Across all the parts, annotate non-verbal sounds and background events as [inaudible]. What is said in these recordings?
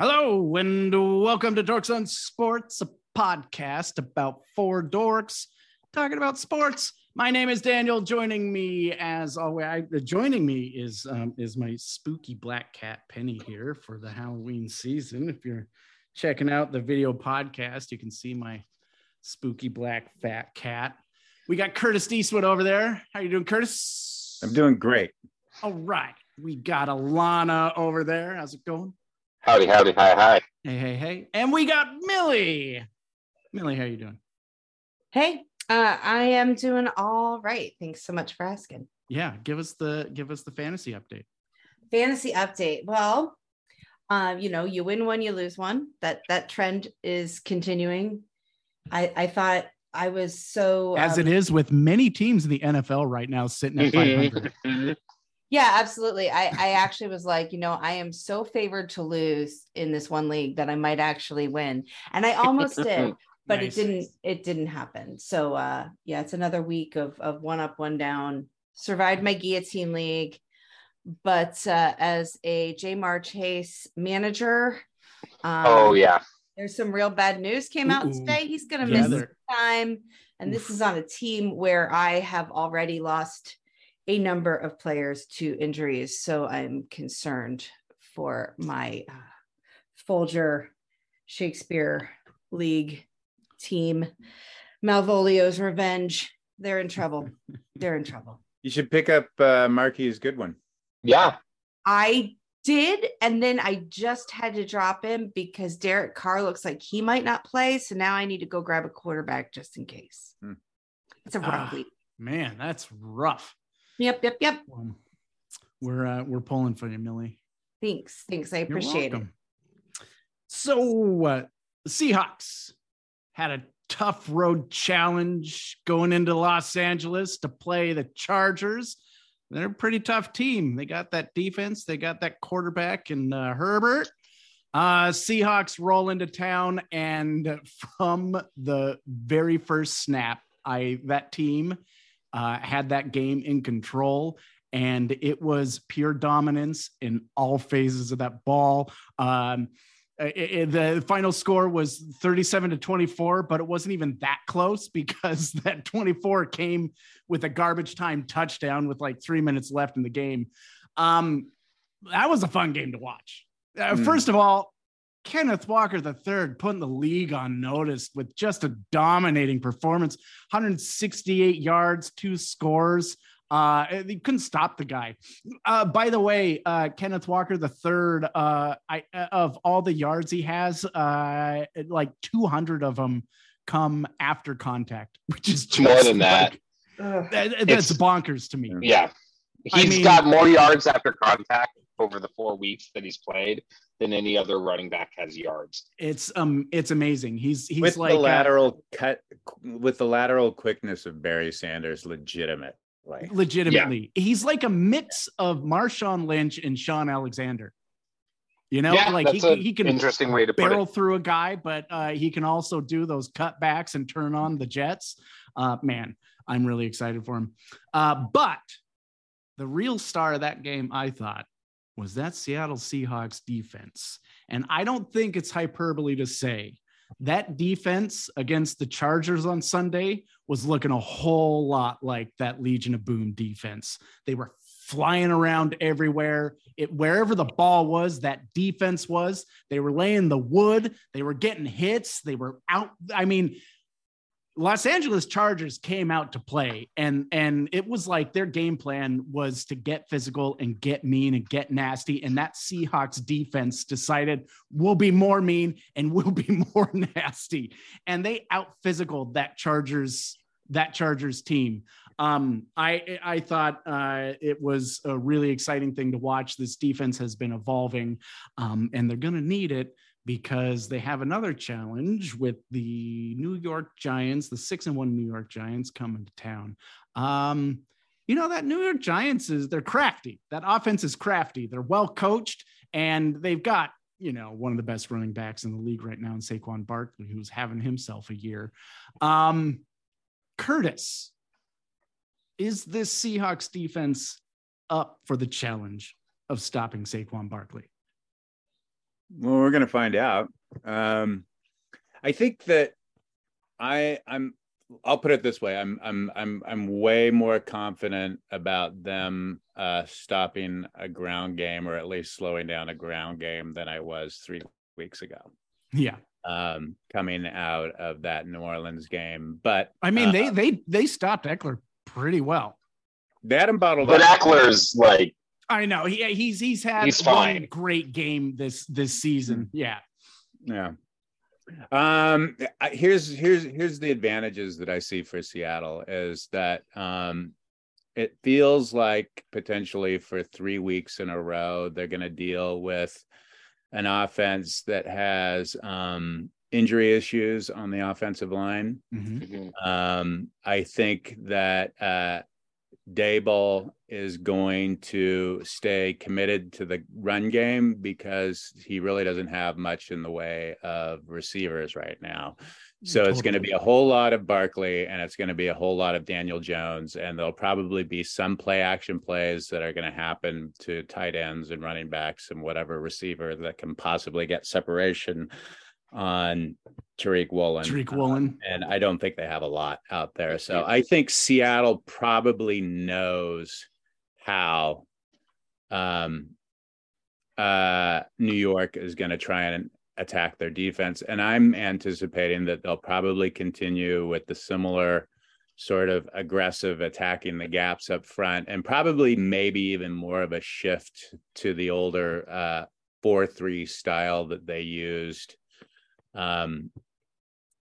Hello, and welcome to Dorks on Sports, a podcast about four dorks talking about sports. My name is Daniel. Joining me, as always, I, joining me is um, is my spooky black cat Penny here for the Halloween season. If you're checking out the video podcast, you can see my spooky black fat cat. We got Curtis Eastwood over there. How are you doing, Curtis? I'm doing great. All right. We got Alana over there. How's it going? Howdy, howdy, hi, hi. Hey, hey, hey. And we got Millie. Millie, how you doing? Hey, uh, I am doing all right. Thanks so much for asking. Yeah, give us the give us the fantasy update. Fantasy update. Well, uh, you know, you win one, you lose one. That that trend is continuing. I I thought I was so as um, it is with many teams in the NFL right now sitting at [laughs] 500. Yeah, absolutely. I, I actually was like, you know, I am so favored to lose in this one league that I might actually win. And I almost [laughs] did, but Nice. it didn't, it didn't happen. So uh yeah, it's another week of of one up, one down. Survived my guillotine league. But uh as a Ja'Marr Chase manager, um, oh yeah. there's some real bad news came out Ooh. today. He's gonna Yeah, miss time. And this is on a team where I have already lost a number of players to injuries. So I'm concerned for my uh, Folger Shakespeare League team. Malvolio's revenge. They're in trouble. [laughs] They're in trouble. You should pick up uh, Marquise Goodwin. Yeah. I did, and then I just had to drop him because Derek Carr looks like he might not play. So now I need to go grab a quarterback just in case. Hmm. It's a rough Ah. week. Man, that's rough. Yep, yep, yep. Well, we're uh, we're pulling for you, Millie. Thanks, thanks. I appreciate it. So uh, the Seahawks had a tough road challenge going into Los Angeles to play the Chargers. They're a pretty tough team. They got that defense. They got that quarterback and uh, Herbert. Uh, Seahawks roll into town, and from the very first snap, I that team uh, had that game in control, and it was pure dominance in all phases of that ball. Um, i- i- the final score was 37 to 24, but it wasn't even that close because [laughs] that 24 came with a garbage time touchdown with like three minutes left in the game. Um, that was a fun game to watch. Uh, Hmm. First of all, Kenneth Walker III putting the league on notice with just a dominating performance 168 yards, two scores. Uh, they couldn't stop the guy. Uh, by the way, uh, Kenneth Walker the third, uh, I of all the yards he has, uh, like 200 of them come after contact, [laughs] which is just More than that. like- Ugh. that- that's It's- bonkers to me. Yeah. I He's mean- got more yards after contact over the four weeks that he's played than any other running back has yards. It's um, it's amazing. He's he's with like the uh, lateral cut, with the lateral quickness of Barry Sanders, legitimate. Like legitimately. He's like a mix of Marshawn Lynch and Shaun Alexander. You know, yeah, like he, that's a can- he can interesting way to put barrel it. through a guy, but uh, he can also do those cutbacks and turn on the Jets. Uh, man, I'm really excited for him. Uh, but the real star of that game, I thought, was that Seattle Seahawks defense. And I don't think it's hyperbole to say that defense against the Chargers on Sunday was looking a whole lot like that Legion of Boom defense. They were flying around everywhere. It wherever the ball was, that defense was. They were laying the wood. They were getting hits. They were out. I mean, Los Angeles Chargers came out to play, and and it was like their game plan was to get physical and get mean and get nasty. And that Seahawks defense decided we'll be more mean and we'll be [laughs] more nasty, and they out physical that Chargers that Chargers team. Um, I I thought uh, it was a really exciting thing to watch. This defense has been evolving, um, and they're going to need it because they have another challenge with the New York Giants, the six and one New York Giants coming to town. Um, you know that New York Giants is they're crafty. That offense is crafty. They're well coached, and they've got you know one of the best running backs in the league right now in Saquon Barkley, who's having himself a year. Um, Curtis, is this Seahawks defense up for the challenge of stopping Saquon Barkley? Well, we're gonna find out. Um, I think that I I'm I'll put it this way. I'm I'm I'm I'm way more confident about them uh, stopping a ground game or at least slowing down a ground game than I was three weeks ago. Yeah. Um, coming out of that New Orleans game, but I mean uh, they they they stopped Ekeler pretty well. they had him bottled But up. Ekeler's like I know he he's he's had He's one great game this this season. Yeah. Yeah. Um here's here's here's the advantages that I see for Seattle is that um it feels like potentially for 3 weeks in a row they're going to deal with an offense that has um injury issues on the offensive line. Mhm. mhm. Um, I think that uh, Daboll is going to stay committed to the run game because he really doesn't have much in the way of receivers right now. So it's going to be a whole lot of Barkley and it's going to be a whole lot of Daniel Jones. And there'll probably be some play action plays that are going to happen to tight ends and running backs and whatever receiver that can possibly get separation on Tariq Woolen. Tariq Uh, Woolen. and I don't think they have a lot out there. So I think Seattle probably knows how um, uh, New York is going to try and attack their defense. And I'm anticipating that they'll probably continue with the similar sort of aggressive attacking the gaps up front and probably maybe even more of a shift to the older uh 4-3 style that they used um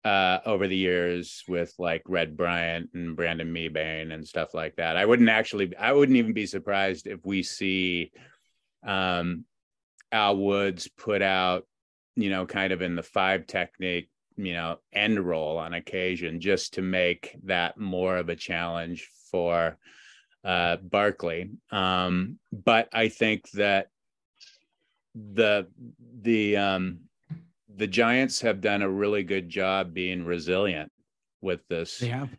uh over the years with like Red Bryant and Brandon Mebane and stuff like that. I wouldn't actually I wouldn't even be surprised if we see um Al Woods put out, you know, kind of in the five technique, you know, end roll on occasion just to make that more of a challenge for uh Barkley. Um but I think that the the um the Giants have done a really good job being resilient with this. They have.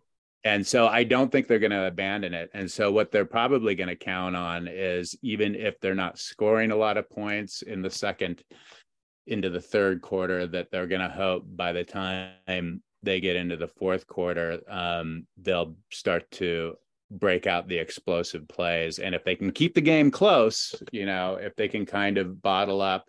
And so I don't think they're going to abandon it. And so what they're probably going to count on is even if they're not scoring a lot of points in the second into the third quarter, that they're going to hope by the time they get into the fourth quarter, um, they'll start to break out the explosive plays. And if they can keep the game close, you know, if they can kind of bottle up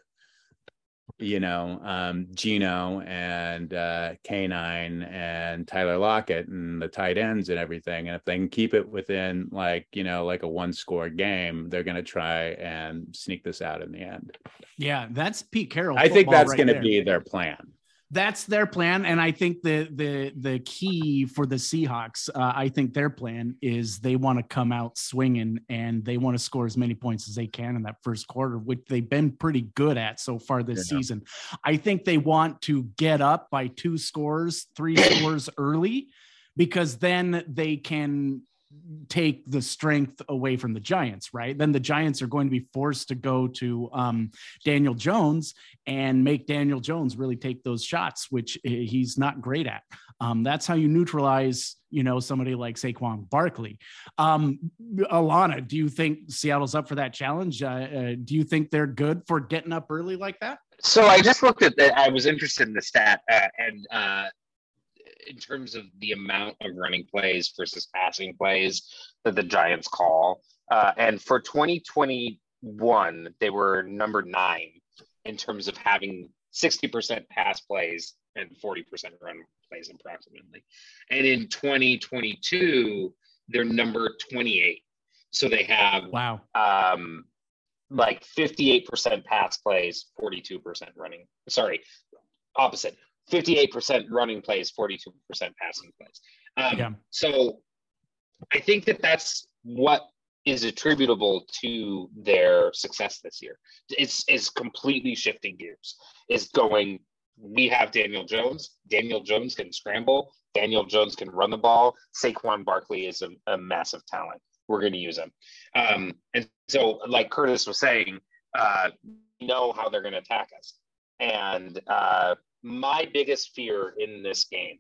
you know, um, Geno and uh, K9 and Tyler Lockett and the tight ends and everything. And if they can keep it within like, you know, like a one score game, they're going to try and sneak this out in the end. Yeah, that's Pete Carroll. I think that's right going to be their plan. That's their plan and i think the the the key for the seahawks uh, i think their plan is they want to come out swinging and they want to score as many points as they can in that first quarter which they've been pretty good at so far this Yeah. season i think they want to get up by two scores three scores early because then they can take the strength away from the Giants, right? Then the Giants are going to be forced to go to um, Daniel Jones and make Daniel Jones really take those shots, which he's not great at. Um, that's how you neutralize, you know, somebody like Saquon Barkley. Um, Alana, do you think Seattle's up for that challenge? Uh, uh, do you think they're good for getting up early like that? So I just looked at that. I was interested in the stat, uh, and uh, in terms of the amount of running plays versus passing plays that the Giants call, uh, and for 2021, they were number nine in terms of having 60% pass plays and 40% run plays approximately. And in 2022, they're number 28. So they have Wow. um, like 58% pass plays, 42% running. Sorry, opposite. 58% running plays, 42% passing plays. Um, Yeah. So I think that that's what is attributable to their success this year. It's is completely shifting gears. Is going. We have Daniel Jones. Daniel Jones can scramble. Daniel Jones can run the ball. Saquon Barkley is a, a massive talent. We're going to use him. Um, and so, like Curtis was saying, uh, know how they're going to attack us. And uh, my biggest fear in this game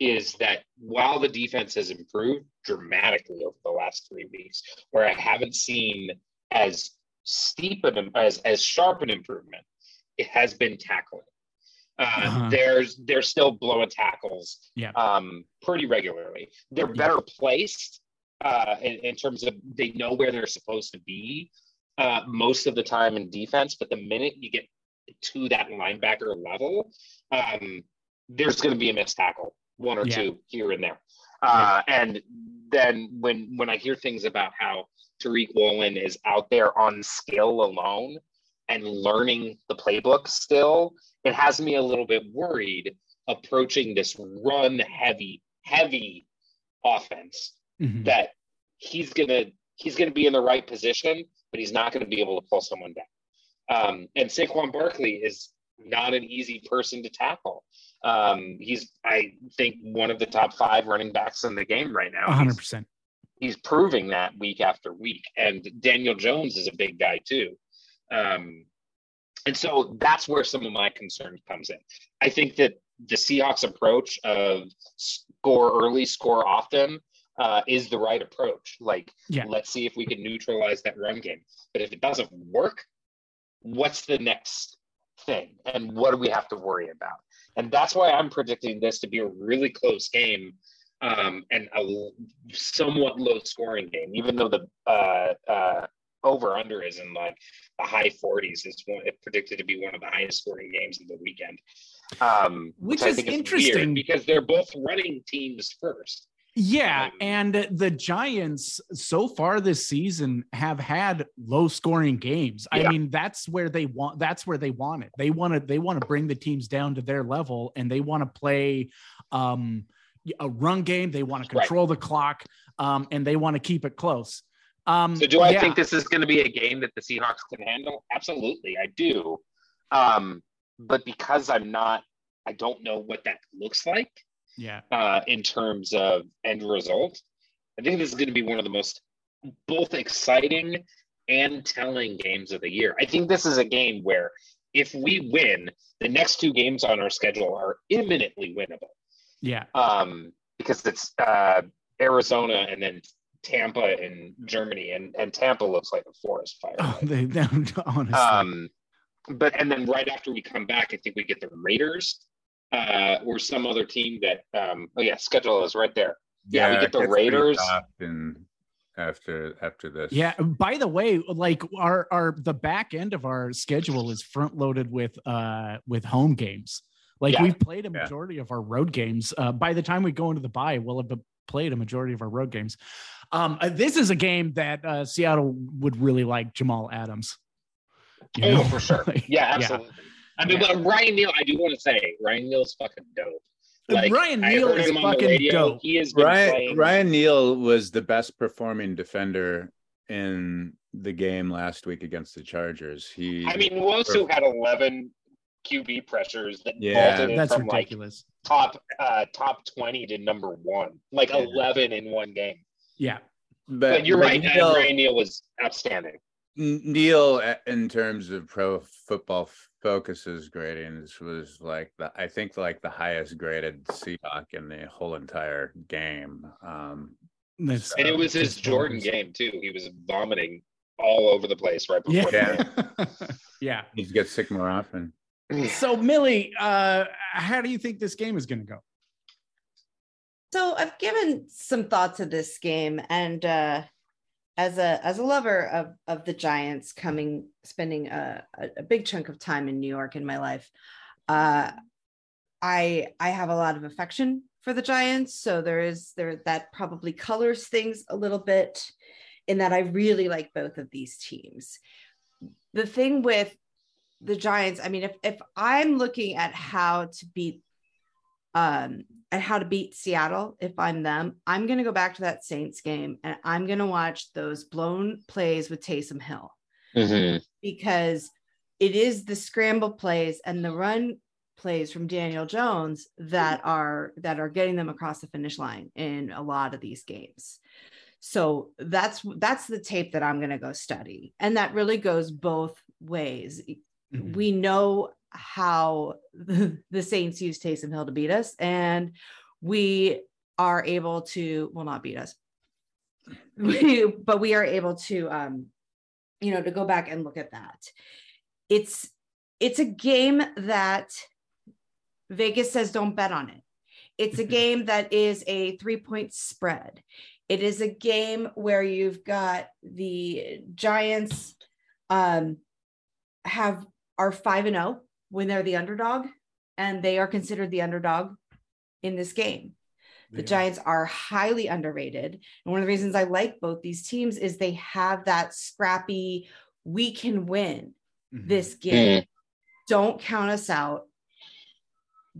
is that while the defense has improved dramatically over the last three weeks, where I haven't seen as steep an as as sharp an improvement it has been tackling. Uh, Uh-huh. There's they're still blowing tackles Yeah. um, pretty regularly. They're better placed uh, in, in terms of they know where they're supposed to be uh, most of the time in defense. But the minute you get to that linebacker level, um, there's going to be a missed tackle, one or Yeah. two here and there. Uh, and then when when I hear things about how Tariq Woolen is out there on skill alone and learning the playbook still, it has me a little bit worried approaching this run heavy, heavy offense Mhm. that he's gonna he's gonna be in the right position, but he's not gonna be able to pull someone down. Um, and Saquon Barkley is not an easy person to tackle. Um, he's I think one of the top five running backs in the game right now. A hundred He's- percent. he's proving that week after week. And Daniel Jones is a big guy too. Um, and so that's where some of my concern comes in. I think that the Seahawks approach of score early, score often uh, is the right approach. Like, Yeah. let's see if we can neutralize that run game. But if it doesn't work, what's the next thing? And what do we have to worry about? And that's why I'm predicting this to be a really close game um, and a somewhat low scoring game, even though the uh, uh, over under is in like the high 40s. It's one, it predicted to be one of the highest scoring games of the weekend. Um, Which I is interesting. because they're both running teams first. Yeah, and the Giants so far this season have had low scoring games. I mean, that's where they want that's where they want it. They want to they want to bring the teams down to their level and they want to play um a run game, they want to Right. control the clock um and they want to keep it close. Um So do I yeah, think this is going to be a game that the Seahawks can handle? Absolutely, I do. Um, but because I'm not, I don't know what that looks like yeah. uh, in terms of end result. I think this is going to be one of the most both exciting and telling games of the year. I think this is a game where if we win, the next two games on our schedule are imminently winnable Yeah. um, because it's uh, Arizona and then Tampa and Germany, and, and Tampa looks like a forest fire. Oh, they [laughs] honestly. Um, but and then right after we come back, I think we get the Raiders uh, or some other team that. Um, oh yeah, schedule is right there. Yeah, we get the Raiders. tough after after this. Yeah. By the way, like our our the back end of our schedule is front loaded with uh with home games. Like Yeah. we've played a Yeah. majority of our road games. Uh, by the time we go into the bye, we'll have played a majority of our road games. Um, uh, this is a game that uh, Seattle would really like Jamal Adams. You Oh, know? for sure. [laughs] Yeah, absolutely. I mean, Yeah. but Ryan Neal, I do want to say Ryan Neal's fucking dope. Ryan I Neal is him on the fucking dope. He is Ryan playing. Ryan Neal was the best performing defender in the game last week against the Chargers. He I mean, Nwosu had 11 QB pressures that Yeah, vaulted That's from like ridiculous. top uh, top 20 to number one, like Yeah. 11 in one game. Yeah. But, you're right. uh, Neal, Ryan Neal was outstanding. Neal, uh, in terms of pro football focuses gradings, was like the I think like the highest graded Seahawk in the whole entire game. Um, That's, And it was his Jordan bonkers. game, too. He was vomiting all over the place right before Yeah. the yeah. [laughs] he gets sick more often. So Millie, uh, how do you think this game is going to go? So I've given some thought to this game, and uh, as a as a lover of of the Giants, coming spending a, a, big chunk of time in New York in my life, uh, I I have a lot of affection for the Giants. So there is there that probably colors things a little bit, in that I really like both of these teams. The thing with the Giants, I mean, if if I'm looking at how to beat um at how to beat Seattle if I'm them, I'm going to go back to that Saints game and I'm going to watch those blown plays with Taysom Hill Mhm. because it is the scramble plays and the run plays from Daniel Jones that are that are getting them across the finish line in a lot of these games. So that's that's the tape that I'm going to go study and that really goes both ways Mhm. we know how [laughs] the, Saints use Taysom Hill to beat us, and we are able to well not beat us, [laughs] we, but we are able to um, you know to go back and look at that. It's it's a game that Vegas says don't bet on it. It's a [laughs] game that is a three point spread. It is a game where you've got the Giants um, have are five and zero when they're the underdog, and they are considered the underdog in this game. The Giants are highly underrated. And one of the reasons I like both these teams is they have that scrappy, we can win mm-hmm. this game. Don't count us out.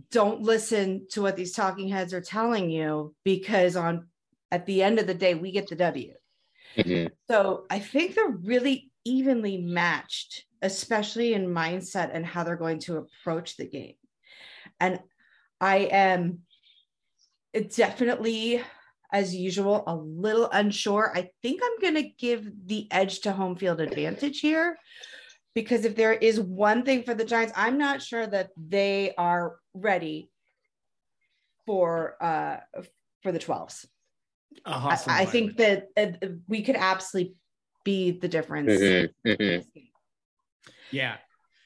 Don't listen to what these talking heads are telling you because on at the end of the day, we get the W. Mm-hmm. So I think they're really evenly matched, especially in mindset and how they're going to approach the game. And I am definitely, as usual, a little unsure. I think I'm going to give the edge to home field advantage here because if there is one thing for the Giants, I'm not sure that they are ready for uh for the 12s. Awesome I, I think that uh, we could absolutely be the difference. Mm-hmm, mm-hmm. Yeah.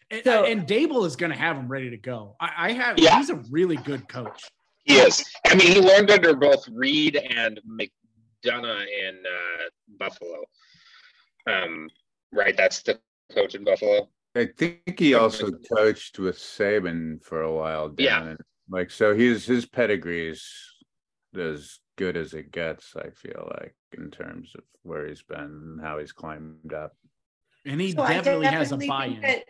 And, so, and Daboll is going to have him ready to go. I, I have. Yeah. He's a really good coach. He is. I mean, he learned under both Reed and McDonough in uh, Buffalo. Um, right. That's the coach in Buffalo. I think he also coached with Saban for a while. Down yeah. like so, he's his pedigree is as good as it gets. I feel like in terms of where he's been and how he's climbed up. And he so definitely, definitely, has a buy-in.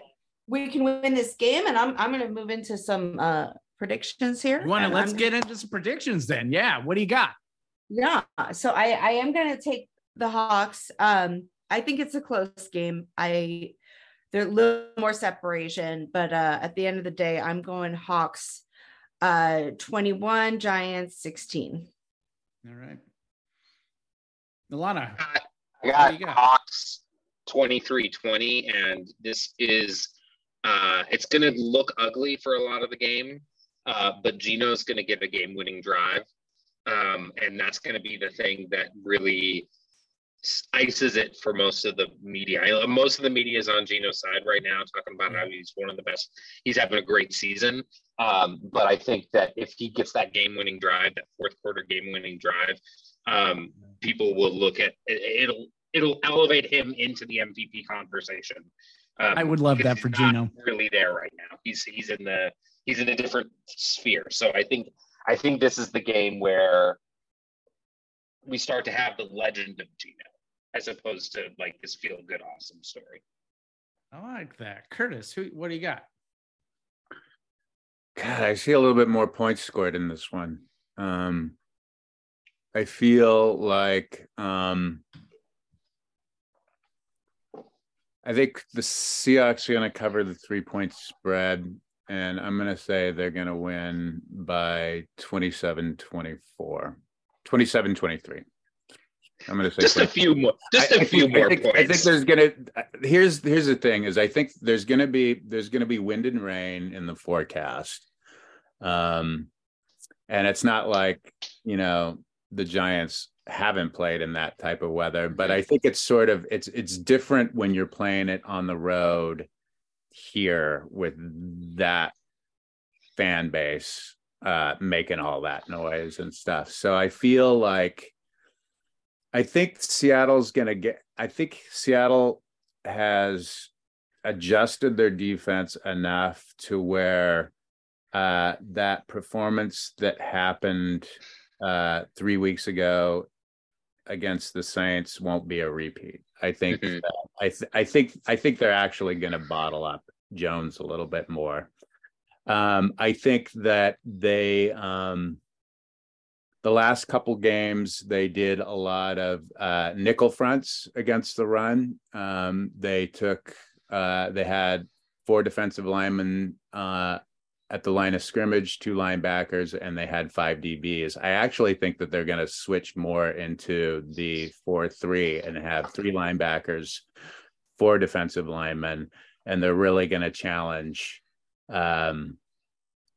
We can win this game, and I'm I'm going to move into some uh, predictions here. You want to let's I'm, get into some predictions then? Yeah, what do you got? Yeah, so I I am going to take the Hawks. Um, I think it's a close game. I there's a little more separation, but uh, at the end of the day, I'm going Hawks uh 21, Giants 16. All right. Milana. I got, got Hawks 23 20, and this is uh it's gonna look ugly for a lot of the game. Uh, but Geno's gonna get a game winning drive. Um, and that's gonna be the thing that really ices it for most of the media. I, most of the media is on Geno's side right now, talking about how he's one of the best. He's having a great season. Um, but I think that if he gets that game-winning drive, that fourth quarter game-winning drive, um, people will look at it, it, will it'll elevate him into the MVP conversation. Um, I would love that for Geno. Really, there right now. He's he's in the he's in a different sphere. So I think I think this is the game where we start to have the legend of Geno as opposed to like this feel good awesome story. I like that. Curtis, who what do you got? God, I see a little bit more points scored in this one. Um I feel like um I think the Seahawks are going to cover the three point spread, and I'm going to say they're going to win by 27 24, 27 23. I'm going to say just a few more. Just a few more I think, points. I think there's going to. Here's here's the thing: is I think there's going to be there's going to be wind and rain in the forecast, um, and it's not like you know the Giants haven't played in that type of weather, but I think it's sort of it's it's different when you're playing it on the road here with that fan base uh making all that noise and stuff. So I feel like I think Seattle's going to get, I think Seattle has adjusted their defense enough to where uh, that performance that happened uh, three weeks ago against the Saints won't be a repeat. I think mm-hmm. I th- I think I think they're actually going to bottle up Jones a little bit more. Um, I think that they um, the last couple games they did a lot of uh, nickel fronts against the run. Um, they took uh, they had four defensive linemen uh, at the line of scrimmage, two linebackers, and they had five DBs. I actually think that they're going to switch more into the four three and have three linebackers, four defensive linemen, and they're really going to challenge. Um,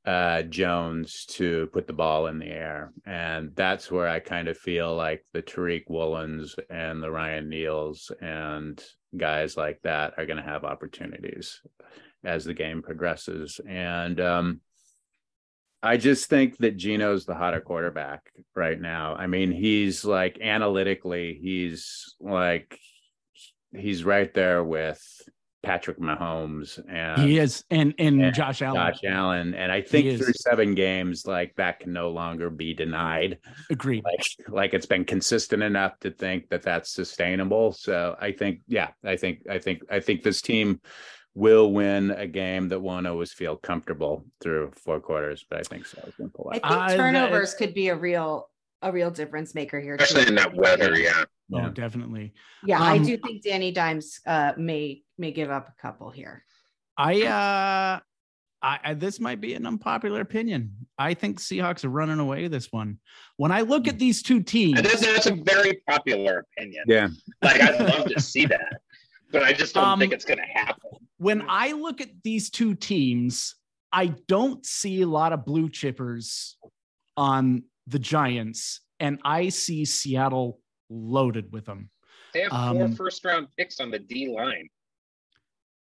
uh, Jones to put the ball in the air. And that's where I kind of feel like the Tariq Woolens and the Ryan Neals and guys like that are going to have opportunities. As the game progresses. And um, I just think that Geno's the hotter quarterback right now. I mean, he's like analytically, he's like he's right there with Patrick Mahomes and he is and and, and Josh Allen. Josh Allen. And I think through seven games, like that can no longer be denied. Agreed. Like, like it's been consistent enough to think that that's sustainable. So I think, yeah, I think, I think, I think this team will win a game that won't always feel comfortable through four quarters, but I think so. I think uh, turnovers could be a real a real difference maker here, especially too. in that weather. Yeah. Oh, definitely. Yeah, um, I do think Danny Dimes uh, may may give up a couple here. I uh I, I, this might be an unpopular opinion. I think Seahawks are running away this one. When I look at these two teams, that's a very popular opinion. Yeah, like I'd love to see that, but I just don't um, think it's going to happen when I look at these two teams, I don't see a lot of blue chippers on the Giants, and I see Seattle loaded with them. They have four um, first round picks on the D line.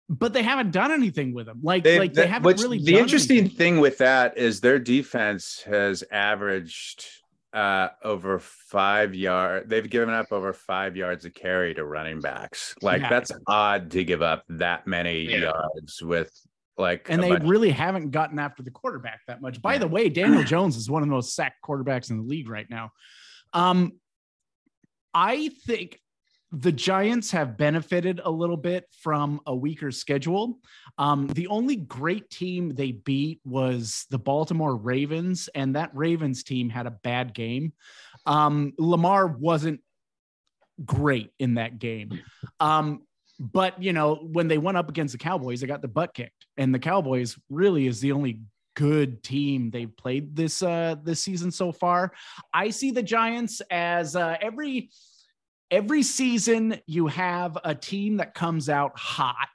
But they haven't done anything with them. Like, they, like they haven't really. The interesting anything. thing with that is their defense has averaged uh, over five yard. They've given up over five yards of carry to running backs. Like yeah. that's odd to give up that many yeah. yards with like. And they bunch. really haven't gotten after the quarterback that much. By yeah. the way, Daniel [clears throat] Jones is one of the most sacked quarterbacks in the league right now. Um, I think the Giants have benefited a little bit from a weaker schedule. Um, the only great team they beat was the Baltimore Ravens, and that Ravens team had a bad game. Um, Lamar wasn't great in that game. Um, but you know, when they went up against the Cowboys, they got the butt kicked, and the Cowboys really is the only good team they've played this uh this season so far. I see the Giants as uh, every every season you have a team that comes out hot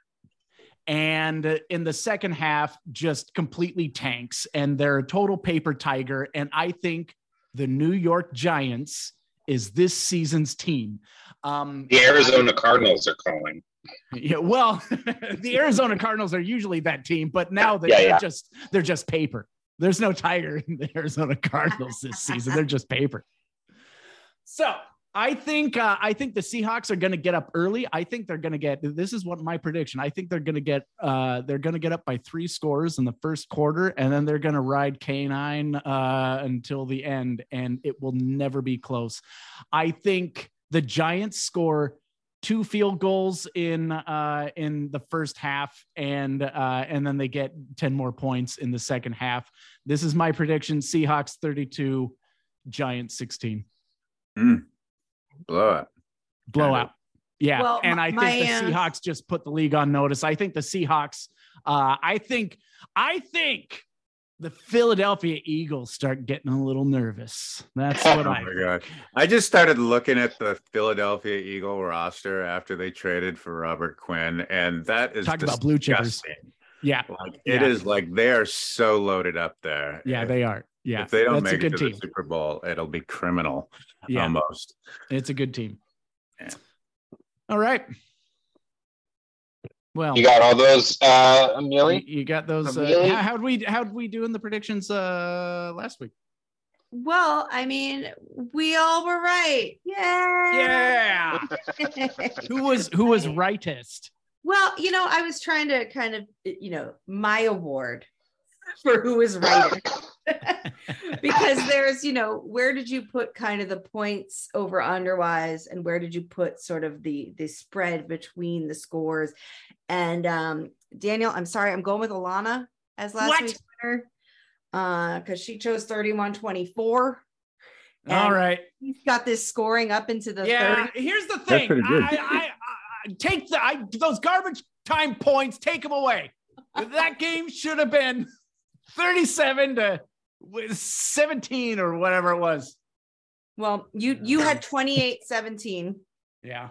and in the second half just completely tanks and they're a total paper tiger and i think the new york giants is this season's team. Um, the arizona cardinals are calling. Yeah well [laughs] the arizona cardinals are usually that team but now they're, yeah, yeah. just they're just paper. There's no tiger in the arizona cardinals this season. They're just paper. So I think uh, I think the Seahawks are going to get up early. I think they're going to get. This is what my prediction. I think they're going to get. Uh, they're going to get up by three scores in the first quarter, and then they're going to ride K9 uh, until the end, and it will never be close. I think the Giants score two field goals in uh, in the first half, and uh, and then they get ten more points in the second half. This is my prediction: Seahawks thirty-two, Giants sixteen. Mm. Blowout. Blowout. Yeah. Well, and I think the uh, Seahawks just put the league on notice. I think the Seahawks, uh, I think, I think the Philadelphia Eagles start getting a little nervous. That's what oh I. my god! I just started looking at the Philadelphia Eagle roster after they traded for Robert Quinn, and that is talk about blue chippers. Yeah, like, it yeah. is like they are so loaded up there. Yeah, they are. Yeah, if they don't make it to team. the Super Bowl, it'll be criminal. Yeah. almost. It's a good team. Yeah. All right. Well, you got all those, uh, Amelie. You got those. Uh, how, would we? How'd we do in the predictions uh last week? Well, I mean, we all were right. Yeah. Yeah. [laughs] who was who was rightest? Well, you know, I was trying to kind of, you know, my award for who was [laughs] right because there's you know where did you put kind of the points over underwise and where did you put sort of the the spread between the scores? And um daniel i'm sorry i'm going with alana as last what? week's winner uh because she chose 31 24 all right. he's got this scoring up into the yeah 30. here's the thing. I, I, I, take the I, those garbage time points take them away. That game should have been 37 to 17 or whatever it was. Well, you you had 28 17. Yeah.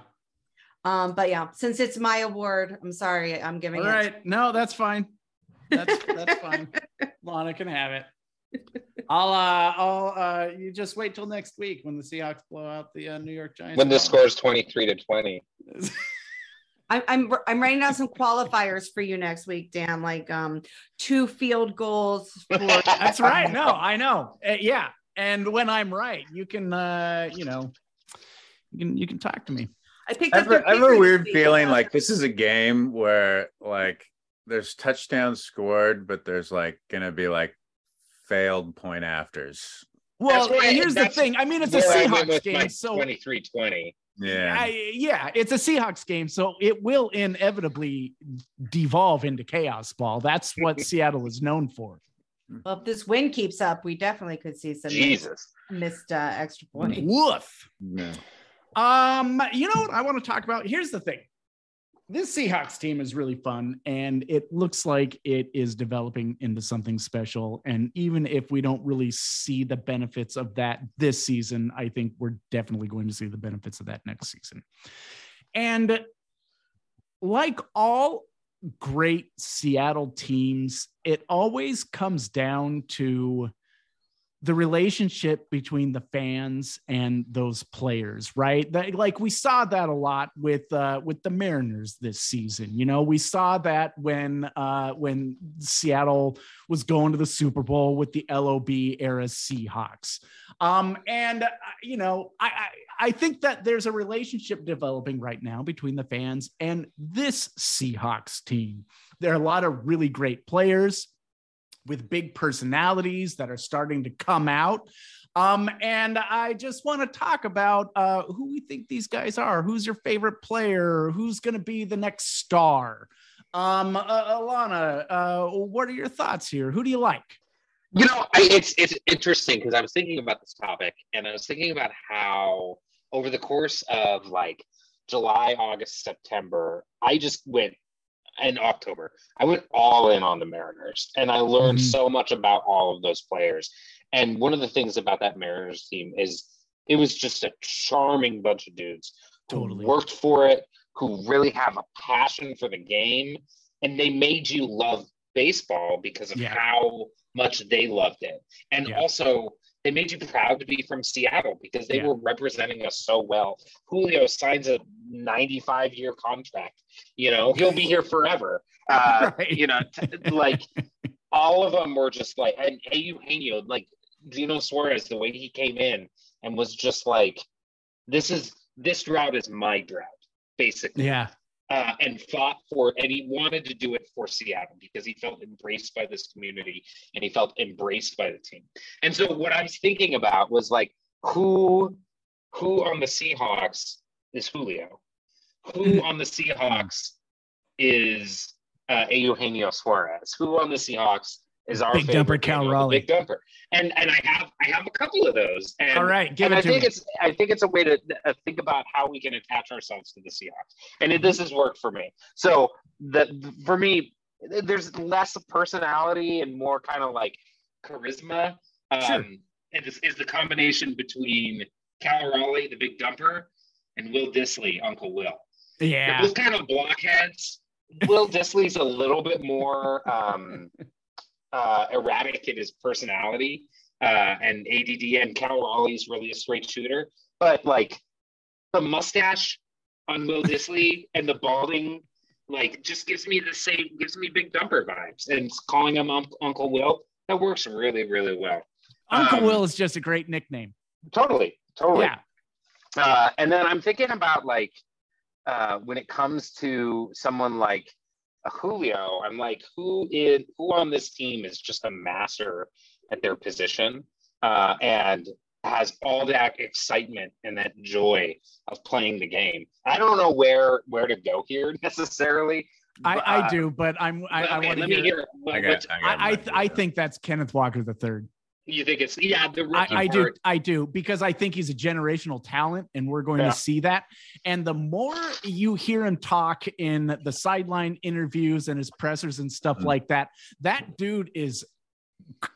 Um, but yeah, since it's my award, I'm sorry, I'm giving it. All right. No, that's fine. That's that's fine. [laughs] Lana can have it. I'll uh I'll uh you just wait till next week when the Seahawks blow out the uh, New York Giants. When the score is 23 to 20. [laughs] I'm I'm I'm writing down some qualifiers for you next week, Dan. Like um two field goals. [laughs] For- That's right. No, [laughs] I know. Uh, yeah, and when I'm right, you can uh, you know, you can you can talk to me. I picked I have, their a, I have a weird feeling like this is a game where like there's touchdowns scored, but there's like gonna be like failed point afters. Well, why- here's the thing. I mean, it's a Where I went Seahawks game, so 23-20. Yeah. I, yeah, it's a Seahawks game, so it will inevitably devolve into chaos ball. That's what [laughs] Seattle is known for. Well, if this win keeps up, we definitely could see some Jesus. missed uh, extra points. Woof. yeah. Um, you know what I want to talk about? Here's the thing. This Seahawks team is really fun, and it looks like it is developing into something special. And even if we don't really see the benefits of that this season, I think we're definitely going to see the benefits of that next season. And like all great Seattle teams, it always comes down to the relationship between the fans and those players, right? That, like we saw that a lot with uh, with the Mariners this season. You know, we saw that when uh, when Seattle was going to the Super Bowl with the LOB era Seahawks. Um, and uh, you know, I, I I think that there's a relationship developing right now between the fans and this Seahawks team. There are a lot of really great players with big personalities that are starting to come out. Um, and I just want to talk about uh, who we think these guys are. Who's your favorite player? Who's going to be the next star? Um, uh, Alana, uh, what are your thoughts here? Who do you like? You know, I, it's it's interesting because I was thinking about this topic and I was thinking about how over the course of like July, August, September, I just went in October. I went all in on the Mariners and I learned Mhm. so much about all of those players. And one of the things about that Mariners team is it was just a charming bunch of dudes who Totally. worked for it, who really have a passion for the game, and they made you love baseball because of Yeah. how much they loved it. And Yeah. also, they made you proud to be from Seattle because they Yeah. were representing us so well. Julio signs a 95 year contract. You know, he'll be here forever. [laughs] Uh, Right. You know, t- like all of them were just like, and Eugenio, like Gino Suarez, the way he came in and was just like, this is this drought is my drought, basically Yeah. Uh, and fought for it. And he wanted to do it for Seattle because he felt embraced by this community and he felt embraced by the team. And so what I was thinking about was like, who, who on the Seahawks is Julio? Who on the Seahawks is uh, Eugenio Suarez? Who on the Seahawks is our Big dumper Cal Raleigh. Big dumper. And and I have I have a couple of those. And All right. Give and it I to think me. it's I think it's a way to uh, think about how we can attach ourselves to the Seahawks, and it, this has worked for me. So that for me, there's less personality and more kind of like charisma. Um, Sure. And this is the combination between Cal Raleigh, the big dumper, and Will Dissly, Uncle Will. Yeah. both kind of blockheads. Will Dissly's a little bit more um, [laughs] uh, erratic in his personality uh, and ADD, and Cal Raleigh's really a straight shooter. But like the mustache on Will [laughs] Dissly and the balding, like just gives me the same, gives me big dumper vibes. And calling him Unc- Uncle Will, that works really, really well. Uncle um, Will is just a great nickname. Totally, totally. Yeah. Uh, and then I'm thinking about like uh, when it comes to someone like Julio, I'm like, who is who on this team is just a master at their position uh, and has all that excitement and that joy of playing the game. I don't know where where to go here [laughs] necessarily. I, but, I do, but I'm I, but, I want to hear. me hear. what- I got, what- I, got I I, I think that's Kenneth Walker the third. You think it's yeah the I, rookie I do. I do, because I think he's a generational talent, and we're going Yeah. to see that. And the more you hear him talk in the sideline interviews and his pressers and stuff Mm. like that, that dude is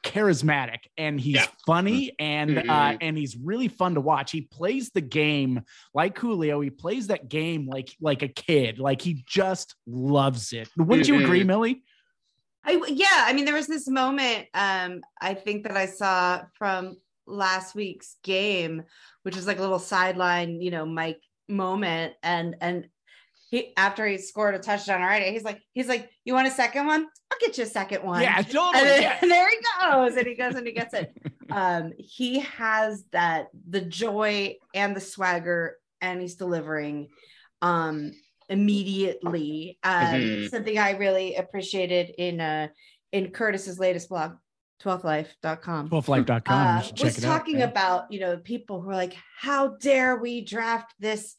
charismatic and he's Yeah. funny and uh, Mhm. and he's really fun to watch. He plays the game like Julio. He plays that game like like a kid. Like he just loves it. Wouldn't you Mhm. agree, Millie? I yeah, I mean, there was this moment um I think that I saw from last week's game, which was like a little sideline, you know, Mike moment, and and he after he scored a touchdown already, he's like, he's like, you want a second one? I'll get you a second one. Yeah, totally. And then, yeah. [laughs] there he goes, and he goes and he gets it. [laughs] Um, he has that the joy and the swagger, and he's delivering um immediately. Uh, Mhm. Something I really appreciated in uh in Curtis's latest blog, 12life.com 12life.com. uh, you check was it out. talking about you know people who are like how dare we draft this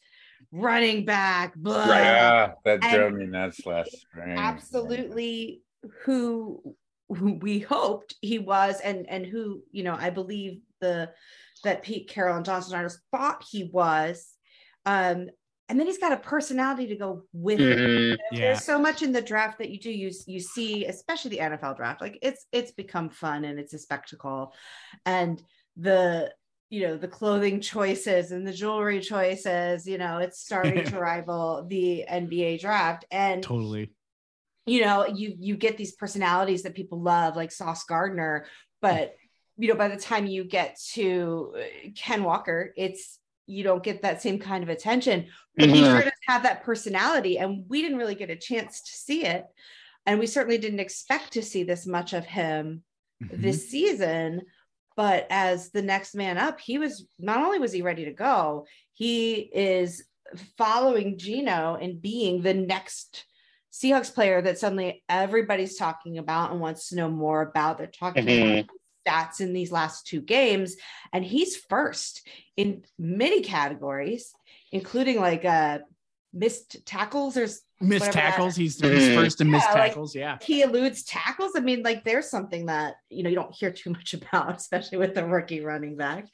running back blah. Right. Yeah, that And- drove me nuts last spring. absolutely who, who we hoped he was and and who you know i believe the that pete carroll and John Schneider thought he was um and then he's got a personality to go with it Mhm. Yeah. there's so much in the draft that you do you you see especially the NFL draft like it's it's become fun and it's a spectacle and the you know the clothing choices and the jewelry choices you know it's starting [laughs] to rival the NBA draft and Totally. you know you you get these personalities that people love like Sauce Gardner but you know by the time you get to uh, Ken Walker it's you don't get that same kind of attention but he Mhm. sure does have that personality and we didn't really get a chance to see it and we certainly didn't expect to see this much of him Mhm. this season but as the next man up he was not only was he ready to go he is following Geno and being the next Seahawks player that suddenly everybody's talking about and wants to know more about they're talking Mhm. about stats in these last two games and he's first in many categories including like uh missed tackles or missed whatever that- tackles. He's, he's Mhm. first in missed Yeah, like- tackles. yeah. he eludes tackles. I mean, like there's something that you know you don't hear too much [laughs] about, especially with the rookie running back.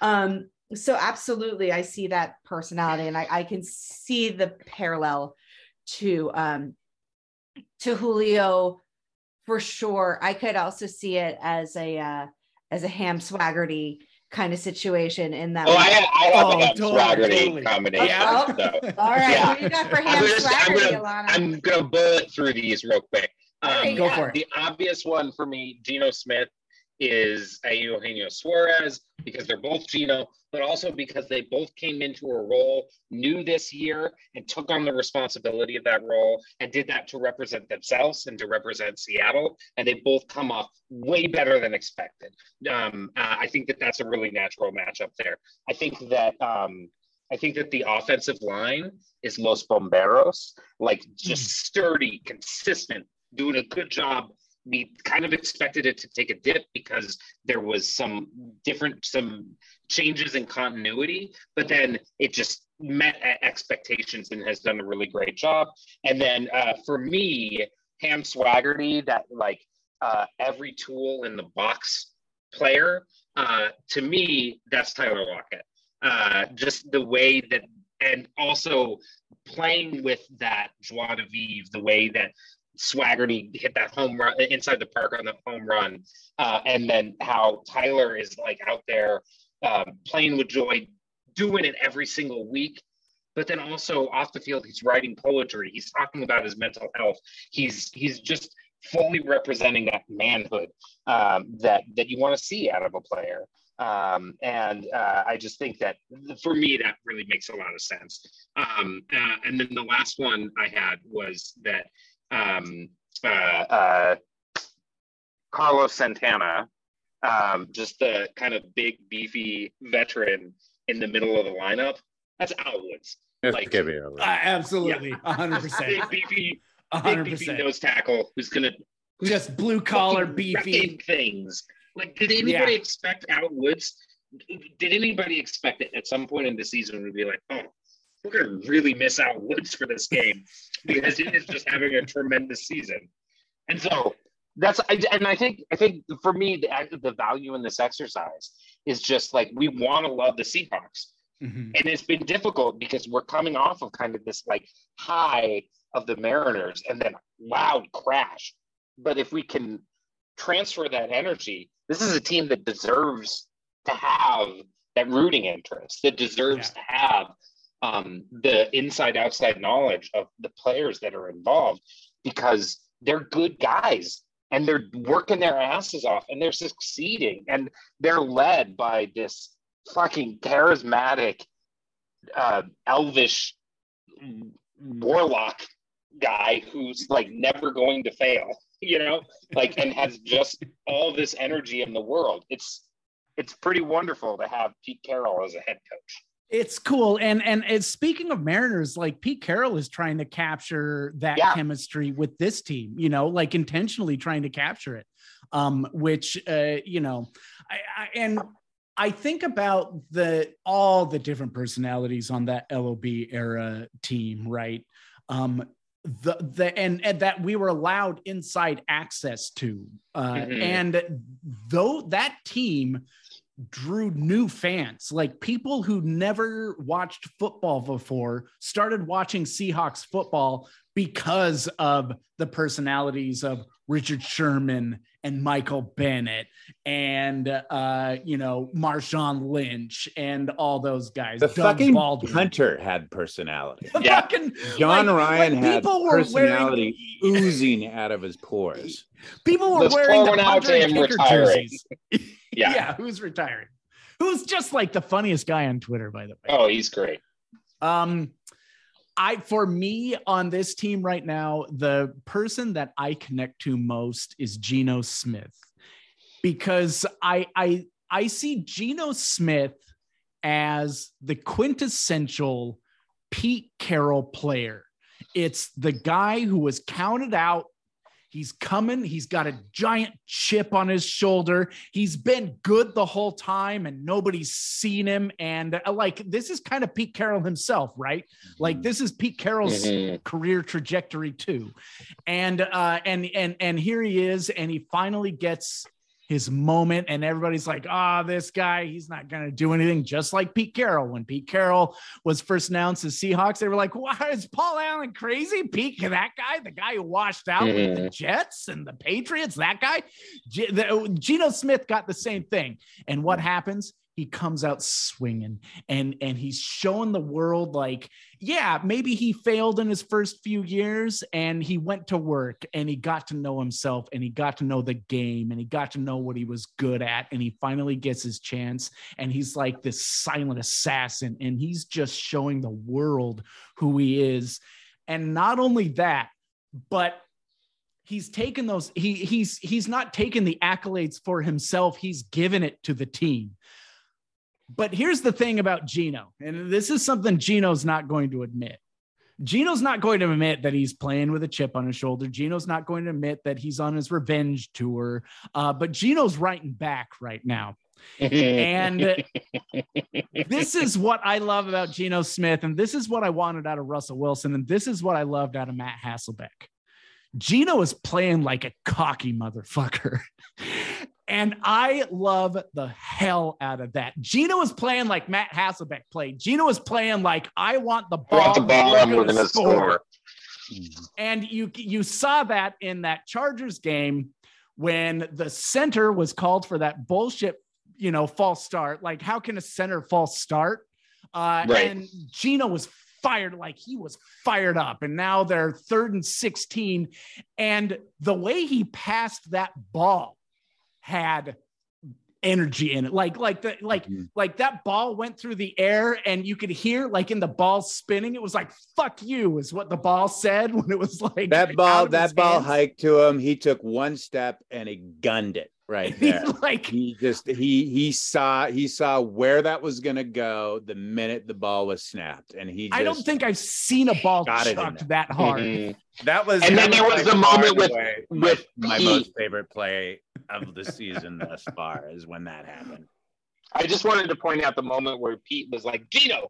Um, so absolutely, I see that personality, and I, I can see the parallel to um to Julio for sure. I could also see it as a uh, as a ham swaggerty kind of situation in that. Oh, I, have- I have Oh, a ham totally, swaggerty totally. combination. Yeah. So [laughs] All right, Yeah. what do you got for I'm ham gonna- I'm swaggerty, gonna- Alana? I'm gonna bullet through these real quick. Um, Okay, Go for it. The obvious one for me, Geno Smith, is Eugenio Suarez because they're both Geno, but also because they both came into a role new this year and took on the responsibility of that role and did that to represent themselves and to represent Seattle. And they both come off way better than expected. Um, uh, I think that that's a really natural matchup there. I think that. Um, I think that the offensive line is Los Bomberos, like just sturdy, consistent, doing a good job. We kind of expected it to take a dip because there was some different, some changes in continuity, but then it just met expectations and has done a really great job. And then uh, for me, Ham Swaggerty, that like uh, every tool in the box player, uh, to me, that's Tyler Lockett uh, just the way that, and also playing with that joie de vivre, the way that Swaggerty hit that home run inside the park on the home run, uh, and then how Tyler is like out there um, playing with joy, doing it every single week. But then also off the field, he's writing poetry. He's talking about his mental health. He's he's just fully representing that manhood um, that that you want to see out of a player. Um, and uh, I just think that for me, that really makes a lot of sense. Um, uh, and then the last one I had was that um, uh, uh, Carlos Santana, um, just the kind of big, beefy veteran in the middle of the lineup. That's Al Woods. Just Like- give me a Uh, absolutely. a hundred Big percent. beefy, a big beefy nose tackle who's gonna Just blue collar, beefy. things. Like, did anybody Yeah. expect Al Woods? Did anybody expect it at some point in the season to be like, oh, we're gonna really miss Al Woods for this game because he is just having a tremendous season. And so that's I- and I think I think for me the the value in this exercise is just like we want to love the Seahawks Mhm. and it's been difficult because we're coming off of kind of this like high of the Mariners and then loud crash. But if we can transfer that energy, this is a team that deserves to have that rooting interest, that deserves to have um, the inside outside knowledge of the players that are involved because they're good guys and they're working their asses off and they're succeeding and they're led by this fucking charismatic uh elvish warlock guy who's like never going to fail, [laughs] you know, like and has just all this energy in the world. It's it's pretty wonderful to have Pete Carroll as a head coach. It's cool. And and it's speaking of Mariners, like Pete Carroll is trying to capture that Yeah. chemistry with this team, you know, like intentionally trying to capture it. Um, which uh, you know, I, I and I think about the all the different personalities on that LOB era team, right? Um, the the and, and that we were allowed inside access to, uh, Mhm. and though that team drew new fans, like people who never watched football before started watching Seahawks football because of the personalities of Richard Sherman and Michael Bennett and uh you know Marshawn Lynch and all those guys. The Doug fucking Baldwin. Hunter had personality. Yeah. Fucking- John like- Ryan like had people were personality wearing- oozing out of his pores. People were Let's wearing the one out Hunter and Kicker jerseys. Yeah. [laughs] yeah, who's retiring? Who's just like the funniest guy on Twitter, by the way. Oh, he's great. Um, I for me on this team right now, the person that I connect to most is Geno Smith, because I I I see Geno Smith as the quintessential Pete Carroll player. It's the guy who was counted out. He's coming. He's got a giant chip on his shoulder. He's been good the whole time and nobody's seen him. And uh, like, this is kind of Pete Carroll himself, right? Like, this is Pete Carroll's career trajectory too. And, uh, and, and, and here he is. And he finally gets his moment and everybody's like, ah, this guy, he's not going to do anything just like Pete Carroll. When Pete Carroll was first announced as Seahawks, they were like, why is Paul Allen crazy? Pete, that guy, the guy who washed out with the Jets and the Patriots, that guy. G- the, Geno Smith got the same thing. And what happens? He comes out swinging and and he's showing the world like yeah maybe he failed in his first few years and he went to work and he got to know himself and he got to know the game and he got to know what he was good at and he finally gets his chance and he's like this silent assassin and he's just showing the world who he is. And not only that but he's taken those he he's he's not taken the accolades for himself. He's given it to the team but here's the thing about Geno, and this is something Geno's not going to admit. Geno's not going to admit that he's playing with a chip on his shoulder. Geno's not going to admit that he's on his revenge tour. Uh, but Geno's writing back right now. And [laughs] this is what I love about Geno Smith. And this is what I wanted out of Russell Wilson. And this is what I loved out of Matt Hasselbeck. Geno is playing like a cocky motherfucker. [laughs] And I love the hell out of that. Geno was playing like Matt Hasselbeck played. Geno was playing like I want the I ball. want the ball gonna going to score. and you you saw that in that Chargers game when the center was called for that bullshit, you know, false start. Like, how can a center false start? Uh, Right. And Geno was fired, like he was fired up, and now they're third and sixteen. And the way he passed that ball had energy in it like like the like Mhm. like that ball went through the air and you could hear like in the ball spinning it was like fuck you is what the ball said [laughs] when it was like That ball, that ball hands. hiked to him. He took one step and he gunned it right [laughs] there. like he just he he saw he saw where that was gonna go the minute the ball was snapped, and he. Just, I don't think I've seen a ball got chucked there. that hard. Mhm. that was. And then there was by the moment with- away with my, my most favorite play of the season thus far is when that happened. I just wanted to point out the moment where Pete was like, Geno,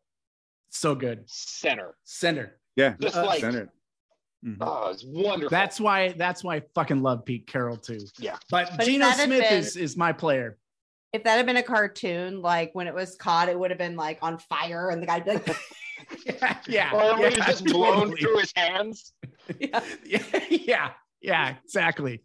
So good. center. Center. Yeah, Just Uh, like, center. Mhm. oh, it's wonderful. That's why that's why I fucking love Pete Carroll too. Yeah. But, But Geno Smith been- is is my player. If that had been a cartoon, like when it was caught, it would have been like on fire, and the guy'd be like, yeah, [laughs] [laughs] yeah. or when yeah, it's just [laughs] blown totally. through his hands. yeah. yeah, yeah, yeah, exactly.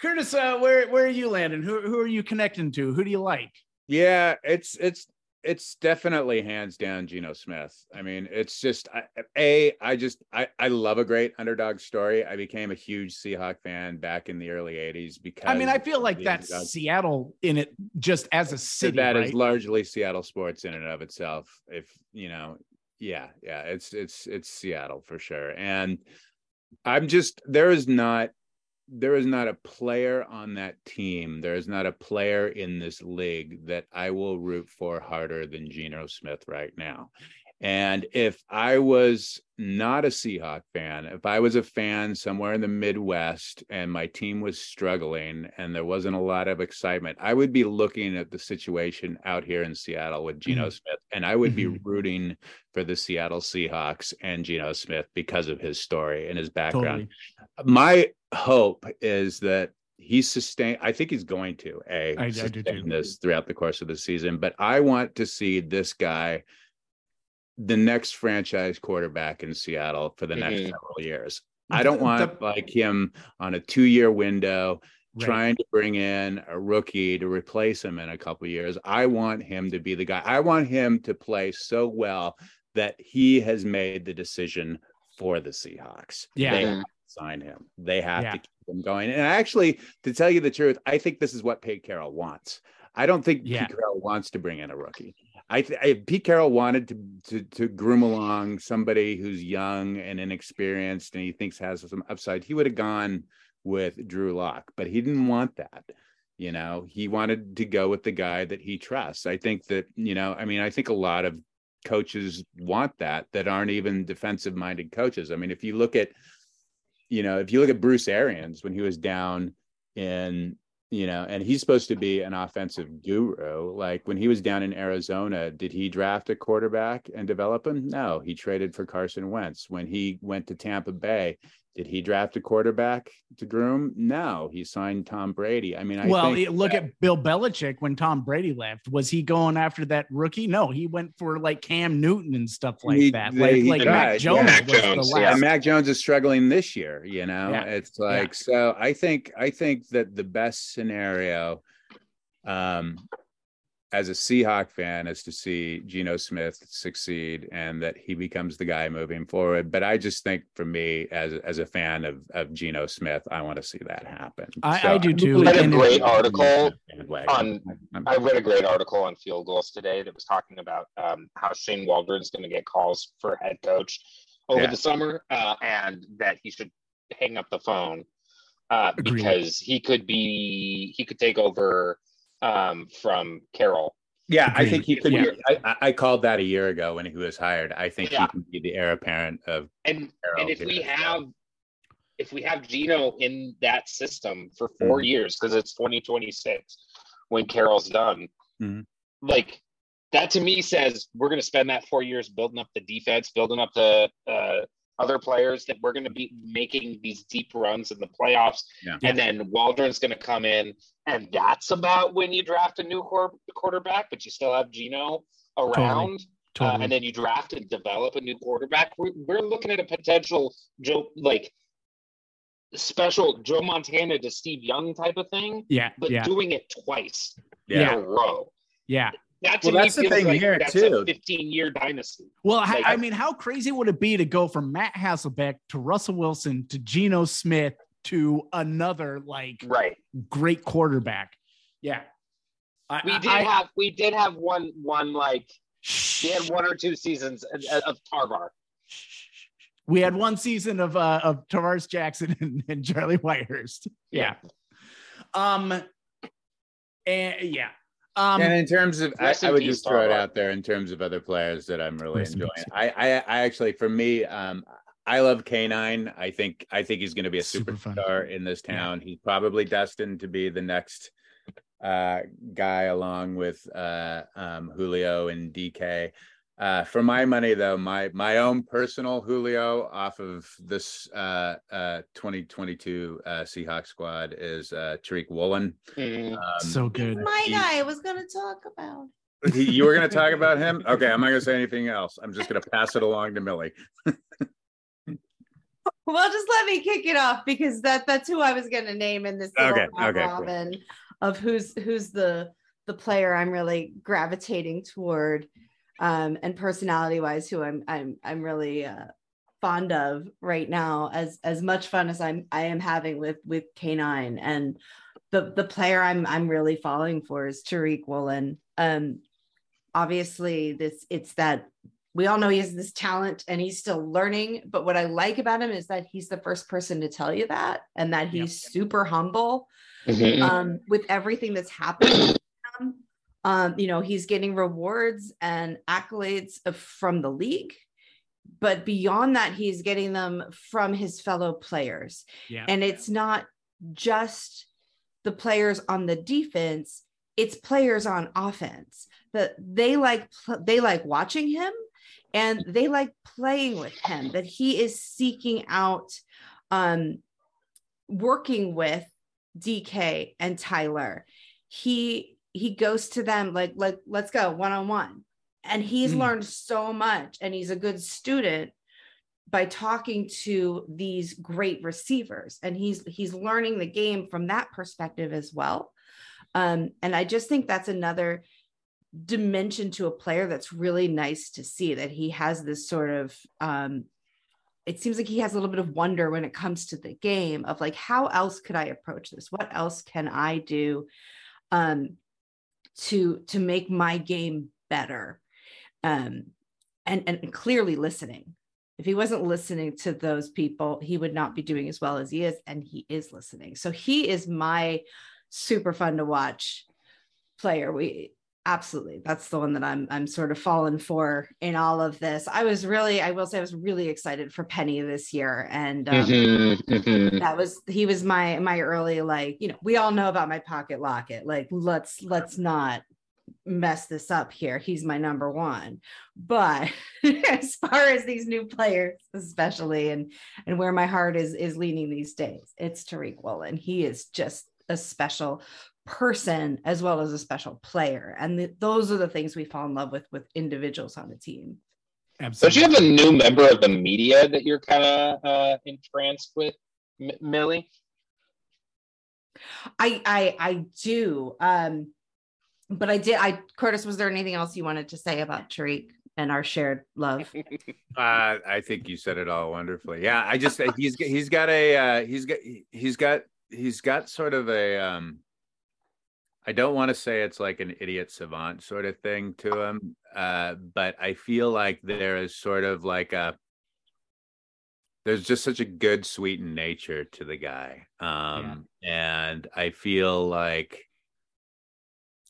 Curtis, uh, where where are you landing? Who who are you connecting to? Who do you like? Yeah, it's it's it's definitely hands down Geno Smith. I mean, it's just I, a I just I I love a great underdog story. I became a huge Seahawk fan back in the early '80s because I mean, I feel like that's underdog. Seattle in it just as a city. That is right? largely Seattle sports in and of itself. If you know, yeah, yeah, it's it's it's Seattle for sure. And I'm just there is not there is not a player on that team. There is not a player in this league that I will root for harder than Geno Smith right now. And if I was not a Seahawk fan, if I was a fan somewhere in the Midwest and my team was struggling and there wasn't a lot of excitement, I would be looking at the situation out here in Seattle with Geno mm-hmm. Smith and I would mm-hmm. be rooting for the Seattle Seahawks and Geno Smith because of his story and his background. Totally. My hope is that he's sustained i think he's going to a I, sustain I this throughout the course of the season but i want to see this guy the next franchise quarterback in Seattle for the mm-hmm. next several years. I don't want the, like him on a two year window right. trying to bring in a rookie to replace him in a couple years. I want him to be the guy. I want him to play so well that he has made the decision for the Seahawks. Yeah. They mm-hmm. sign him. They have yeah. to keep him going. And actually, to tell you the truth, I think this is what Pete Carroll wants. I don't think yeah. Pete Carroll wants to bring in a rookie. I, I Pete Carroll wanted to, to to groom along somebody who's young and inexperienced and he thinks has some upside. He would have gone with Drew Lock, but he didn't want that. You know, he wanted to go with the guy that he trusts. I think that, you know, I mean, I think a lot of coaches want that that aren't even defensive minded coaches. I mean, if you look at, you know, if you look at Bruce Arians when he was down in you know, and he's supposed to be an offensive guru. Like when he was down in Arizona, did he draft a quarterback and develop him? No, he traded for Carson Wentz. When he went to Tampa Bay, did he draft a quarterback to groom? No, he signed Tom Brady. I mean, I well, look that, at Bill Belichick when Tom Brady left. Was he going after that rookie? No, he went for like Cam Newton and stuff like he, that. Like, like Mac Jones. Yeah. Mac Jones, yeah. Mac Jones is struggling this year. You know, yeah. it's like yeah. so. I think I think that the best scenario um as a Seahawk fan is to see Geno Smith succeed and that he becomes the guy moving forward. But I just think for me as as a fan of of Geno Smith, I want to see that happen. I, so, I do too. I read a great article on I read a great article on Field Gulls today that was talking about um, how Shane Waldron's going to get calls for head coach over yeah. the summer uh, and that he should hang up the phone uh, because he could be he could take over um, from Carroll. Yeah, I think he could. Yeah. Be, I, I, called that a year ago when he was hired. I think yeah. he can be the heir apparent of. And Carroll and if we have, if we have Geno in that system for 4 mm-hmm. years, because it's 2026 when Carroll's done, mm-hmm. like that to me says we're going to spend that four years building up the defense, building up the uh, other players that we're going to be making these deep runs in the playoffs. Yeah. And then Waldron's going to come in, and that's about when you draft a new quarterback, but you still have Geno around. Totally. Totally. Uh, and then you draft and develop a new quarterback. We're, we're looking at a potential Joe, like special Joe Montana to Steve Young type of thing. Yeah. But yeah. doing it twice yeah. in a row. Yeah. That well, that's the thing like here too. 15 year dynasty. Well, like, I mean, how crazy would it be to go from Matt Hasselbeck to Russell Wilson to Geno Smith to another like right great quarterback? Yeah, I, we did I, have we did have one one like we had one or two seasons of Tarvar. We had one season of uh, of Tarvaris Jackson and, and Charlie Whitehurst. Yeah. Um. And yeah, um, and in terms of, I, I, would just throw it out there in terms of other players that I'm really enjoying. I, I, I actually, for me, um, I love K9. I think, I think he's going to be a Super superstar fun. in this town. Yeah. He's probably destined to be the next uh, guy along with uh, um, Julio and DK. Uh, for my money, though, my my own personal Julio off of this uh, uh, 2022 uh, Seahawks squad is uh, Tariq Woolen. Mm. Um, so good. My he, guy I was going to talk about. He, you were going to talk about him? [laughs] Okay, I'm not going to say anything else. I'm just going to pass it along to Millie. [laughs] well, just let me kick it off because that that's who I was going to name in this okay, okay, Robin cool. of who's who's the the player I'm really gravitating toward um, and personality wise, who I'm I'm I'm really uh, fond of right now. As as much fun as I'm I am having with with K9 and the the player I'm I'm really falling for is Tariq Woolen. Um, obviously, this it's that we all know he has this talent and he's still learning. But what I like about him is that he's the first person to tell you that and that he's yep. super humble mm-hmm. um, with everything that's happening. Um, you know, he's getting rewards and accolades from the league. But beyond that, he's getting them from his fellow players. Yeah. And it's not just the players on the defense, it's players on offense that they like they like watching him and they like playing with him that he is seeking out um working with DK and Tyler he he goes to them like like let's go one on one and he's mm. learned so much and he's a good student by talking to these great receivers. And he's he's learning the game from that perspective as well. Um, and i just think that's another dimension to a player that's really nice to see that he has this sort of um, it seems like he has a little bit of wonder when it comes to the game of like how else could i approach this? What else can i do? Um, to to make my game better. Um, and and clearly listening. If he wasn't listening to those people he would not be doing as well as he is and he is listening. So he is my super fun to watch player. We absolutely. That's the one that i'm i'm sort of fallen for in all of this. I was really i will say i was really excited for penny this year and um, mm-hmm, mm-hmm. that was he was my my early like you know we all know about my pocket locket. Like let's let's not mess this up here. He's my number one. But [laughs] as far as these new players especially and and where my heart is is leaning these days it's tariq woolen. He is just a special person as well as a special player. And the, those are the things we fall in love with with individuals on the team. Absolutely. Don't you have a new member of the media that you're kind of uh, entranced with M- millie? I i i do um but i did i curtis was there anything else you wanted to say about tariq and our shared love? [laughs] Uh, i think you said it all wonderfully. Yeah i just he's he's got a uh, he's got he's got he's got sort of a um I don't want to say it's like an idiot savant sort of thing to him, uh, but I feel like there is sort of like a there's just such a good, sweet nature to the guy, um, yeah. and I feel like,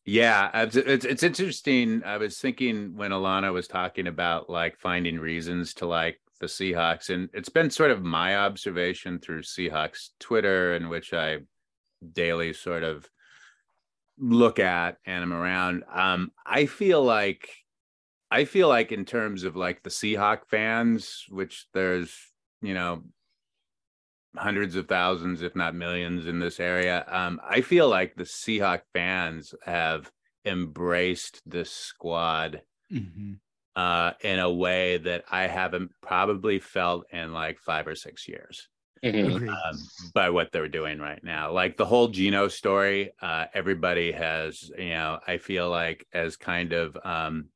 yeah, it's it's interesting. I was thinking when Alana was talking about like finding reasons to like the Seahawks, and it's been sort of my observation through Seahawks Twitter, in which I daily sort of look at and I'm around, um, I feel like I feel like in terms of like the Seahawk fans, which there's you know hundreds of thousands, if not millions, in this area. Um, I feel like the Seahawk fans have embraced this squad mm-hmm. uh, in a way that I haven't probably felt in like five or six years mm-hmm. um, by what they're doing right now. Like the whole Geno story, uh, everybody has, you know, I feel like as kind of um,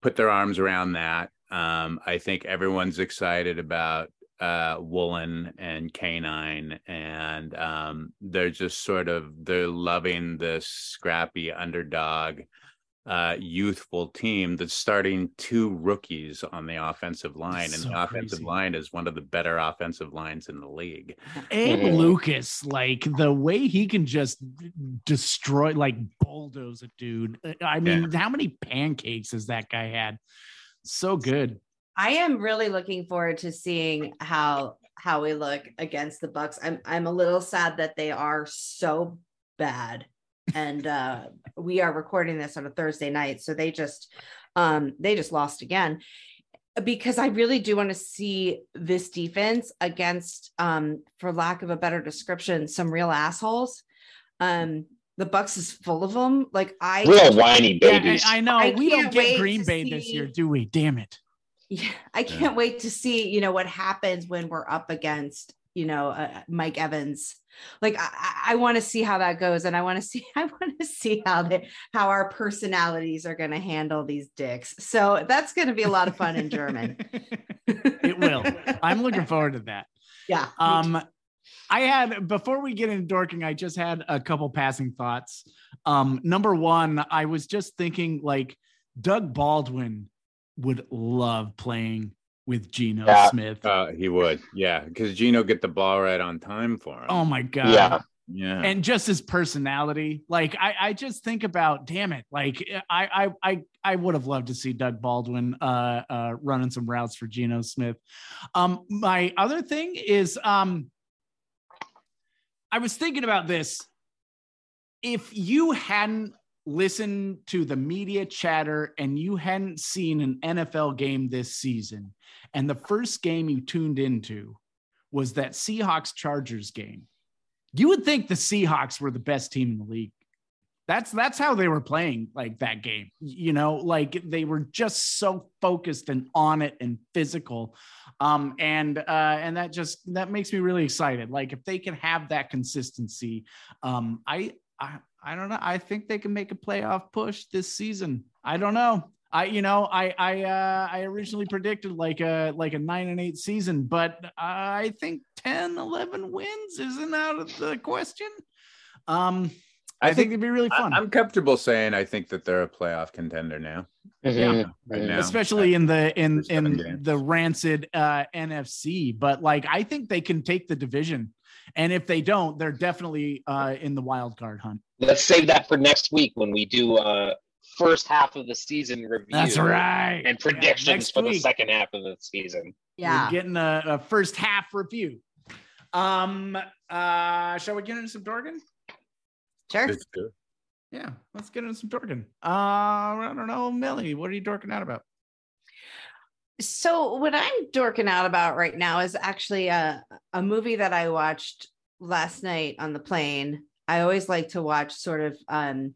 put their arms around that. Um, I think everyone's excited about uh, Woolen and K9, and um, they're just sort of they're loving this scrappy underdog uh, youthful team that's starting two rookies on the offensive line, that's and so the offensive crazy. line is one of the better offensive lines in the league. And mm-hmm. Lucas, like the way he can just destroy, like bulldoze a dude. Uh, I mean, yeah. how many pancakes has that guy had? So good. I am really looking forward to seeing how how we look against the Bucs. I'm I'm a little sad that they are so bad and uh, we are recording this on a Thursday night, so they just um, they just lost again because I really do want to see this defense against, um, for lack of a better description, some real assholes. Um, the Bucs is full of them. Like I real whiny babies. Yeah, I, I, know I we don't get Green Bay see, this year, do we? Damn it. Yeah, I can't yeah. wait to see, you know, what happens when we're up against, you know, uh, Mike Evans. Like i, I want to see how that goes and i want to [laughs] see i want to see how they how our personalities are going to handle these dicks. So that's going to be a lot of fun in german. [laughs] It will. I'm looking forward to that. Yeah um i had before we get into dorking i just had a couple passing thoughts. Um number one i was just thinking like doug baldwin would love playing with Geno Yeah. Smith. Uh, he would, yeah, because Geno get the ball right on time for him. oh my god. Yeah. yeah. and just his personality like i i just think about damn it like i i i, I would have loved to see doug baldwin uh uh running some routes for Geno smith um my other thing is um i was thinking about this if you hadn't listened to the media chatter and you hadn't seen an nfl game this season and the first game you tuned into was that seahawks chargers game you would think the Seahawks were the best team in the league. That's that's how they were playing like that game. You know, like they were just so focused and on it and physical. Um and uh and that just that makes me really excited. Like if they can have that consistency, um I I I don't know. I think they can make a playoff push this season. I don't know. I you know I I uh, I originally predicted like a like a nine and eight season, but I think 10, 11 wins isn't out of the question. Um, I, I think, think it'd be really fun, I'm comfortable saying I think that they're a playoff contender now. Right now. especially in the in There's in games. the rancid uh, NFC. But like I think they can take the division, and if they don't, they're definitely uh, in the wild card hunt. Let's save that for next week when we do uh first half of the season review. That's right. And predictions next for the second half of the season. Yeah. We're getting a, a first half review. Um, uh, shall we get into some Dorgan? Sure. It's good. Yeah, let's get into some Dorgan. Uh, I don't know, Millie, what are you dorking out about? So what I'm dorking out about right now is actually a, a movie that I watched last night on the plane. I always like to watch sort of um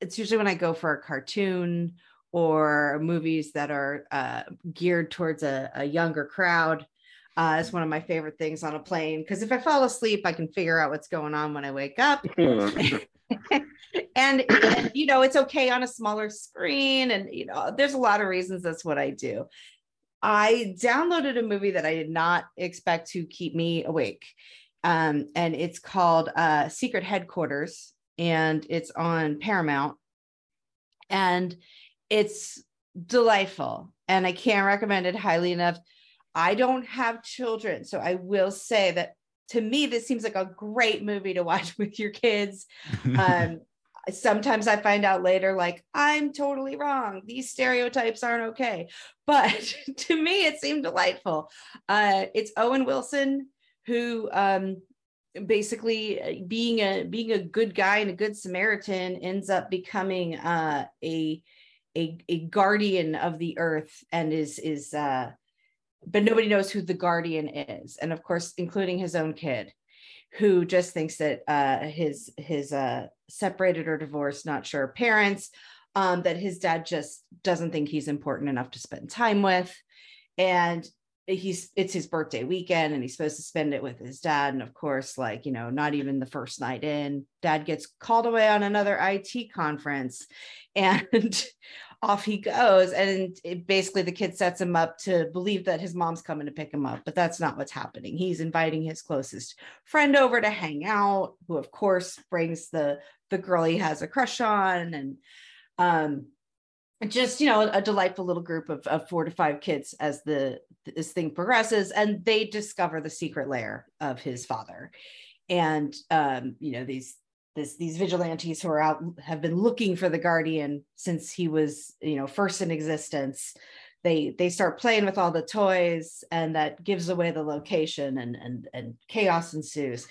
it's usually when I go for a cartoon or movies that are uh, geared towards a, a younger crowd. Uh, it's one of my favorite things on a plane because if I fall asleep, I can figure out what's going on when I wake up [laughs] [laughs] and, and, you know it's okay on a smaller screen and you know there's a lot of reasons that's what i do i downloaded a movie that i did not expect to keep me awake um, and it's called uh, secret headquarters and it's on paramount. And it's delightful and i can't recommend it highly enough. I don't have children so i will say that to me this seems like a great movie to watch [laughs] with your kids. Um [laughs] sometimes i find out later like i'm totally wrong. These stereotypes aren't okay. But [laughs] to me it seemed delightful. Uh it's owen wilson who um basically uh, being a being a good guy and a good samaritan ends up becoming uh a a, a guardian of the earth and is is uh but nobody knows who the guardian is. And of course including his own kid who just thinks that uh, his his uh, separated or divorced, not sure parents, um, that his dad just doesn't think he's important enough to spend time with, and he's it's his birthday weekend and he's supposed to spend it with his dad, and of course, like you know, not even the first night in, dad gets called away on another IT conference, [laughs] and [laughs] off he goes. And it, basically the kid sets him up to believe that his mom's coming to pick him up but that's not what's happening. He's inviting his closest friend over to hang out who of course brings the the girl he has a crush on. And um just you know a delightful little group of, of four to five kids as the this thing progresses and they discover the secret lair of his father. And um you know these this these vigilantes who are out have been looking for the guardian since he was you know first in existence they they start playing with all the toys and that gives away the location and and and chaos ensues.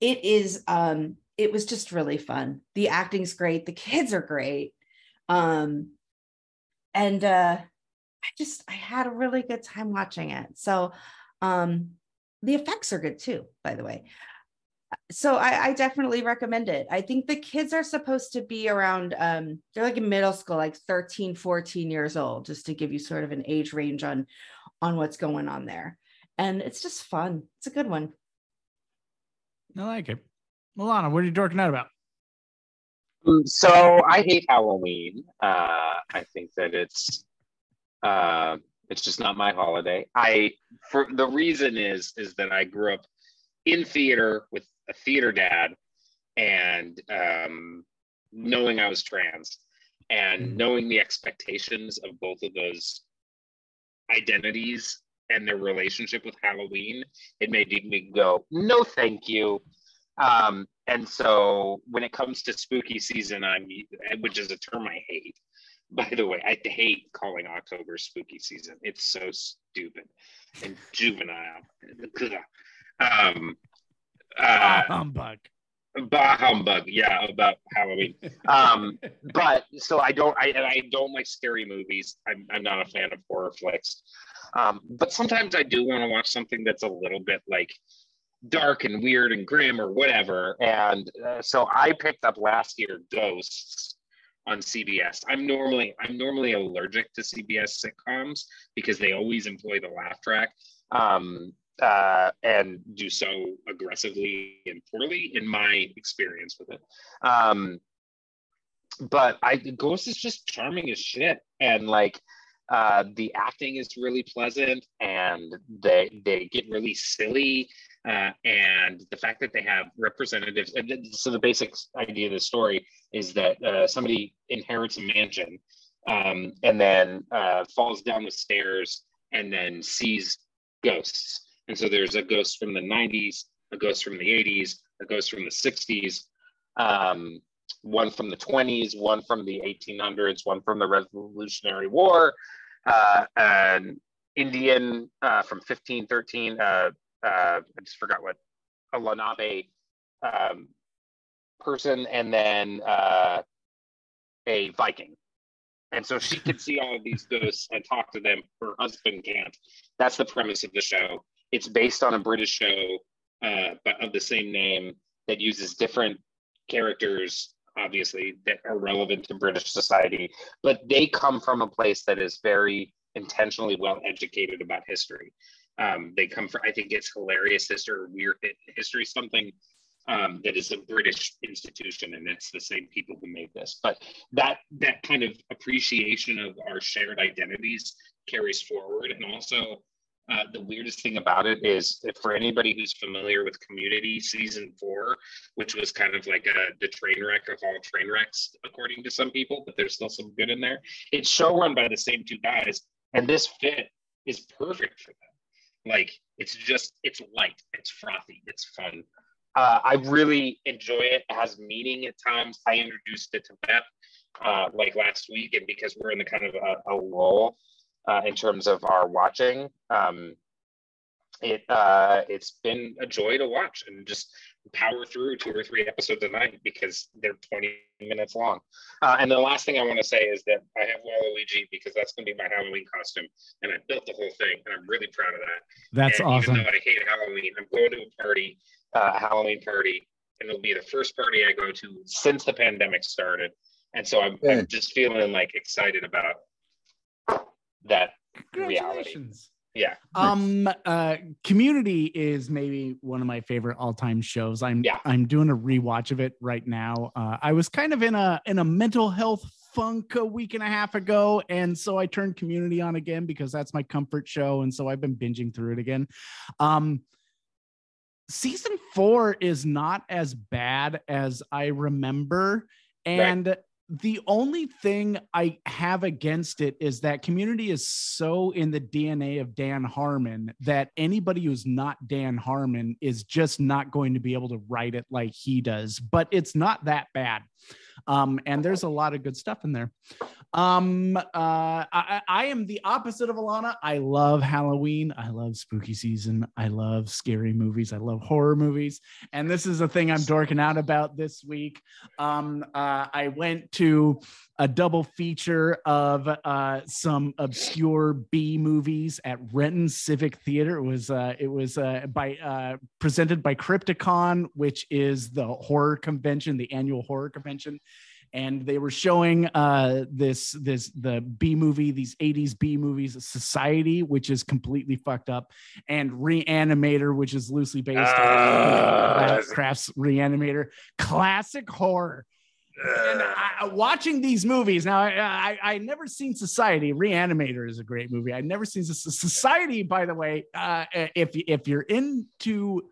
It is um it was just really fun. The acting's great. The kids are great. Um and uh i just i had a really good time watching it. So um the effects are good too by the way. So I, I definitely recommend it. I think the kids are supposed to be around um they're like in middle school like 13 14 years old just to give you sort of an age range on on what's going on there. And it's just fun. It's a good one. I like it. Milana, what are you dorking out about? So I hate Halloween. Uh, I think that it's uh, it's just not my holiday. I for the reason is is that I grew up in theater with a theater dad, and um, knowing I was trans, and Mm. knowing the expectations of both of those identities and their relationship with Halloween, it made me go, no, thank you. Um, and so when it comes to spooky season, I'm, which is a term I hate, [laughs] by the way, I hate calling October spooky season. It's so stupid and juvenile. [laughs] um, uh, humbug. bah humbug, yeah, about Halloween. [laughs] Um, but so I don't, I and I don't like scary movies. I'm, I'm not a fan of horror flicks. Um, but sometimes I do want to watch something that's a little bit like dark and weird and grim or whatever. And uh, so I picked up last year Ghosts on CBS. I'm normally I'm normally allergic to CBS sitcoms because they always employ the laugh track. Um, uh, and do so aggressively and poorly in my experience with it. Um, but I Ghost is just charming as shit, and like uh, the acting is really pleasant, and they they get really silly, uh, and the fact that they have representatives. So the basic idea of the story is that uh, somebody inherits a mansion, um, and then uh, falls down the stairs, and then sees ghosts. And so there's a ghost from the 90s, a ghost from the 80s, a ghost from the 60s, um, one from the 20s, one from the 1800s, one from the Revolutionary War, uh, an Indian uh, from 1513. Uh, uh, I just forgot what a Lenape um, person, and then uh, a Viking. And so she can see all of these [laughs] ghosts and talk to them. Her husband can't. That's the premise of the show. It's based on a British show, uh, but of the same name that uses different characters, obviously, that are relevant to British society. But they come from a place that is very intentionally well educated about history. Um, they come from, I think it's hilarious history or weird history, something um, that is a British institution, and it's the same people who made this. But that that kind of appreciation of our shared identities carries forward, and also uh, the weirdest thing about it is for anybody who's familiar with Community season four, which was kind of like a, the train wreck of all train wrecks, according to some people, but there's still some good in there. It's show run by the same two guys, and this fit is perfect for them. Like it's just it's light, it's frothy, it's fun. Uh, I really enjoy it. It has meaning at times. I introduced it to Beth uh, like last week, and because we're in the kind of a, a lull uh, in terms of our watching, um, it uh, it's been a joy to watch and just power through two or three episodes a night because they're 20 minutes long. Uh, and the last thing I want to say is that I have Waluigi because that's going to be my Halloween costume, and I built the whole thing, and I'm really proud of that. That's and awesome. Even though I hate Halloween, I'm going to a party, uh, Halloween party, and it'll be the first party I go to since the pandemic started. And so I'm, I'm just feeling like excited about that reality. Yeah. Um uh Community is maybe one of my favorite all-time shows. I'm Yeah. I'm doing a rewatch of it right now. Uh I was kind of in a in a mental health funk a week and a half ago and so I turned Community on again because that's my comfort show and so I've been binging through it again. Um season 4 is not as bad as I remember and the only thing I have against it is that community is so in the DNA of Dan Harmon that anybody who's not Dan Harmon is just not going to be able to write it like he does. But it's not that bad. Um, and there's a lot of good stuff in there. Um, uh, I, I am the opposite of Alana. I love Halloween. I love spooky season. I love scary movies. I love horror movies. And this is a thing I'm dorking out about this week. Um, uh, I went to a double feature of uh, some obscure B movies at Renton Civic Theater. It was uh, it was uh, by uh, presented by Crypticon, which is the horror convention, the annual horror convention. And they were showing uh, this this the B movie, these 80s B movies, Society, which is completely fucked up, and Reanimator, which is loosely based Ah. on Kraft's Reanimator, classic horror and I, watching these movies now, I, I I never seen Society. Reanimator is a great movie. I've never seen Soc- Society. By the way, uh, if if you're into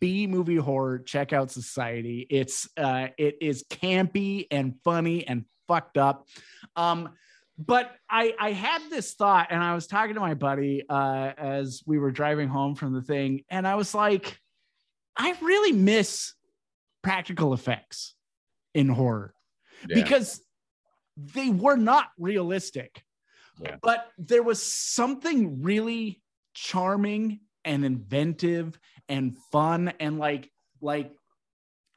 B movie horror, check out Society. It's uh, it is campy and funny and fucked up. Um, but I I had this thought, and I was talking to my buddy uh, as we were driving home from the thing, and I was like, I really miss practical effects in horror Yeah. because they were not realistic. Yeah. But there was something really charming and inventive and fun and like like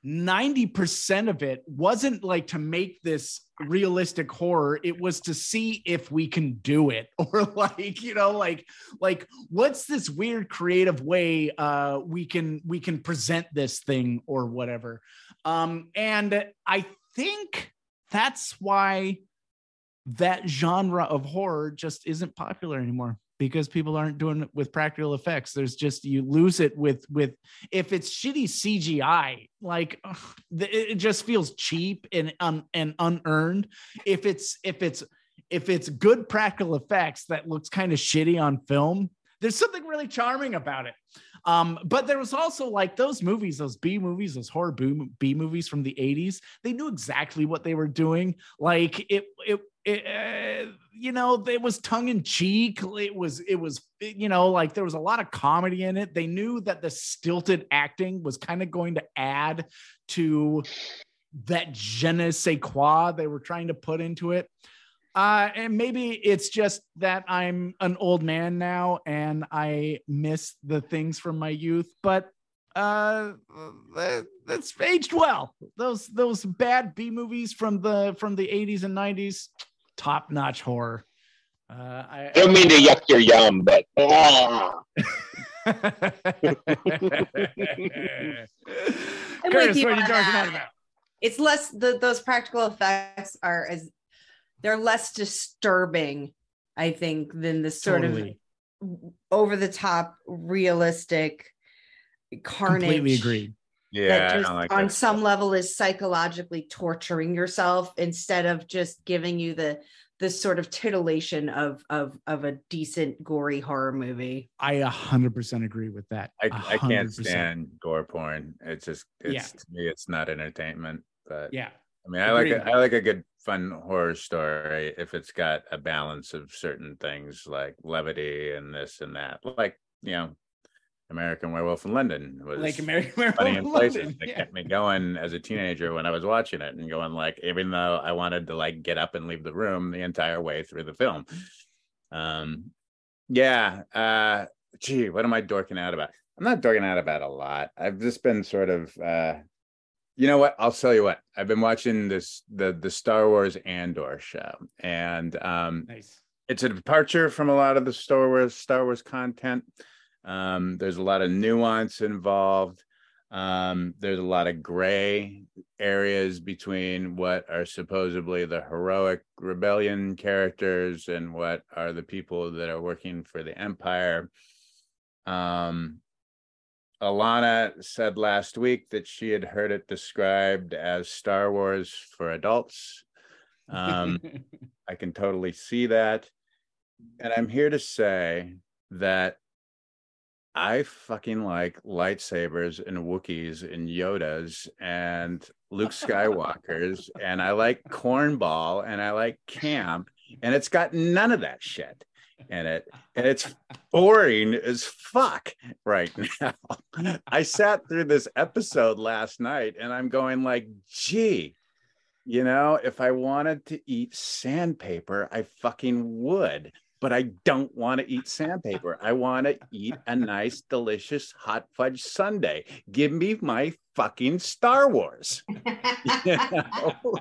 90% of it wasn't like to make this realistic horror. It was to see if we can do it [laughs] or like you know like like what's this weird creative way uh we can we can present this thing or whatever. Um and i think that's why that genre of horror just isn't popular anymore because people aren't doing it with practical effects. There's just you lose it with with if it's shitty cgi like [sighs] ugh, it just feels cheap and un, and unearned. If it's if it's if it's good practical effects that looks kind of shitty on film there's something really charming about it um, but there was also like those movies, those B movies, those horror B, B movies from the 80s. They knew exactly what they were doing. Like it, it, it uh, you know, it was tongue in cheek. It was, it was, you know, like there was a lot of comedy in it. They knew that the stilted acting was kind of going to add to that je ne sais quoi they were trying to put into it. Uh, and maybe it's just that I'm an old man now and I miss the things from my youth, but uh that- that's aged well. Those those bad B movies from the from the 80s and 90s, top notch horror. Uh, I, I don't mean to yuck your yum, but [laughs] ah. [laughs] Curtis, you what are you talking about? It's less the those practical effects are as they're less disturbing, I think, than the sort Totally. of over the top realistic carnage. Completely agreed. Yeah, that just like on that some level is psychologically torturing yourself instead of just giving you the the sort of titillation of of of a decent gory horror movie. I 100% agree with that. I, I can't stand gore porn. It's just it's Yeah. to me it's not entertainment. But Yeah. I mean I like a, Agreed. I like a good fun horror story if it's got a balance of certain things like levity and this and that. Like, you know, American Werewolf in London was Like American [laughs] Werewolf funny in places London, that yeah. kept me going as a teenager when I was watching it and going like, even though I wanted to like get up and leave the room the entire way through the film. Um, yeah. Uh, gee, what am I dorking out about? I'm not dorking out about a lot. I've just been sort of, uh, you know what? I'll tell you what. I've been watching this the the Star Wars Andor show, and um, Nice. it's a departure from a lot of the Star Wars Star Wars content. Um, there's a lot of nuance involved. Um, there's a lot of gray areas between what are supposedly the heroic rebellion characters and what are the people that are working for the Empire. Um, Alana said last week that she had heard it described as Star Wars for adults. Um, [laughs] I can totally see that. And I'm here to say that I fucking like lightsabers and Wookiees and Yodas and Luke Skywalkers [laughs] and I like cornball and I like camp and it's got none of that shit in it and it's boring as fuck right now. [laughs] I sat through this episode last night and I'm going like, gee, you know, if I wanted to eat sandpaper, I fucking would. But I don't want to eat sandpaper. I want to eat a nice, delicious hot fudge sundae. Give me my fucking Star Wars. [laughs] You know?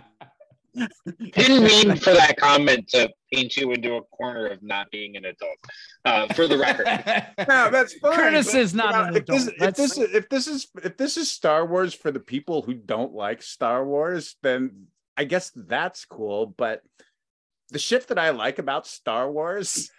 Didn't [laughs] mean for that comment to paint you into a corner of not being an adult. Uh, for the record, [laughs] no, that's fine. Curtis but, is not you know, an if this, adult. if this is if this is if this is Star Wars for the people who don't like Star Wars, then I guess that's cool. But the shit that I like about Star Wars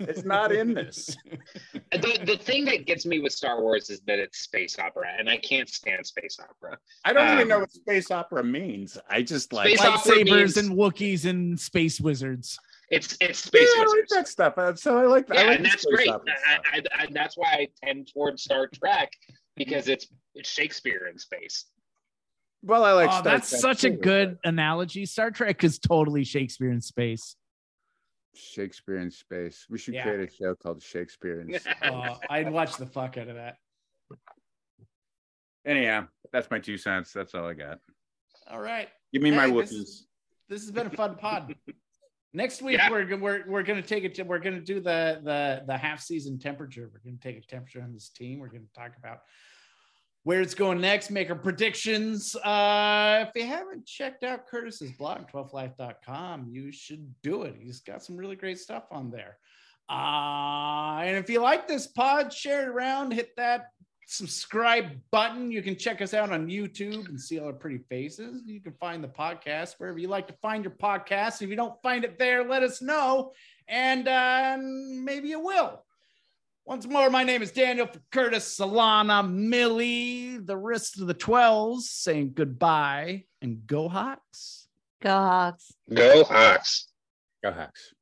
is not in this. [laughs] the, the thing that gets me with Star Wars is that it's space opera, and I can't stand space opera. I don't even Um, know what space opera means. I just like Lightsabers means- and Wookiees and space wizards. It's it's yeah, space I like that stuff. Uh, So I like that. I Yeah, like and that's great. opera I. I, and that's why I tend towards Star Trek because it's it's Shakespeare in space. Well, I like. oh, Star that's Trek such a too, good analogy. Star Trek is totally Shakespeare in space. But Shakespeare in space. We should Yeah. create a show called Shakespeare in. [laughs] Space. Uh, I'd watch the fuck out of that. Anyhow, that's my two cents. That's all I got. All right. Give me my Hey, this This has been a fun pod. [laughs] Next week Yeah. we're go- we're we're gonna take it. to- We're gonna do the the the half season temperature. We're gonna take a temperature on this team. We're gonna talk about where it's going next. Make our predictions. Uh, if you haven't checked out Curtis's blog, 12life.com, you should do it. He's got some really great stuff on there. Uh, and if you like this pod, share it around. Hit that subscribe button. You can check us out on YouTube and see all our pretty faces. You can find the podcast wherever you like to find your podcast. If you don't find it there, let us know, and uh, maybe you will. Once more, my name is Daniel for Curtis, Solana, Millie, the rest of the 12s saying goodbye and go Hawks. Go Hawks. Go Hawks. Go Hawks.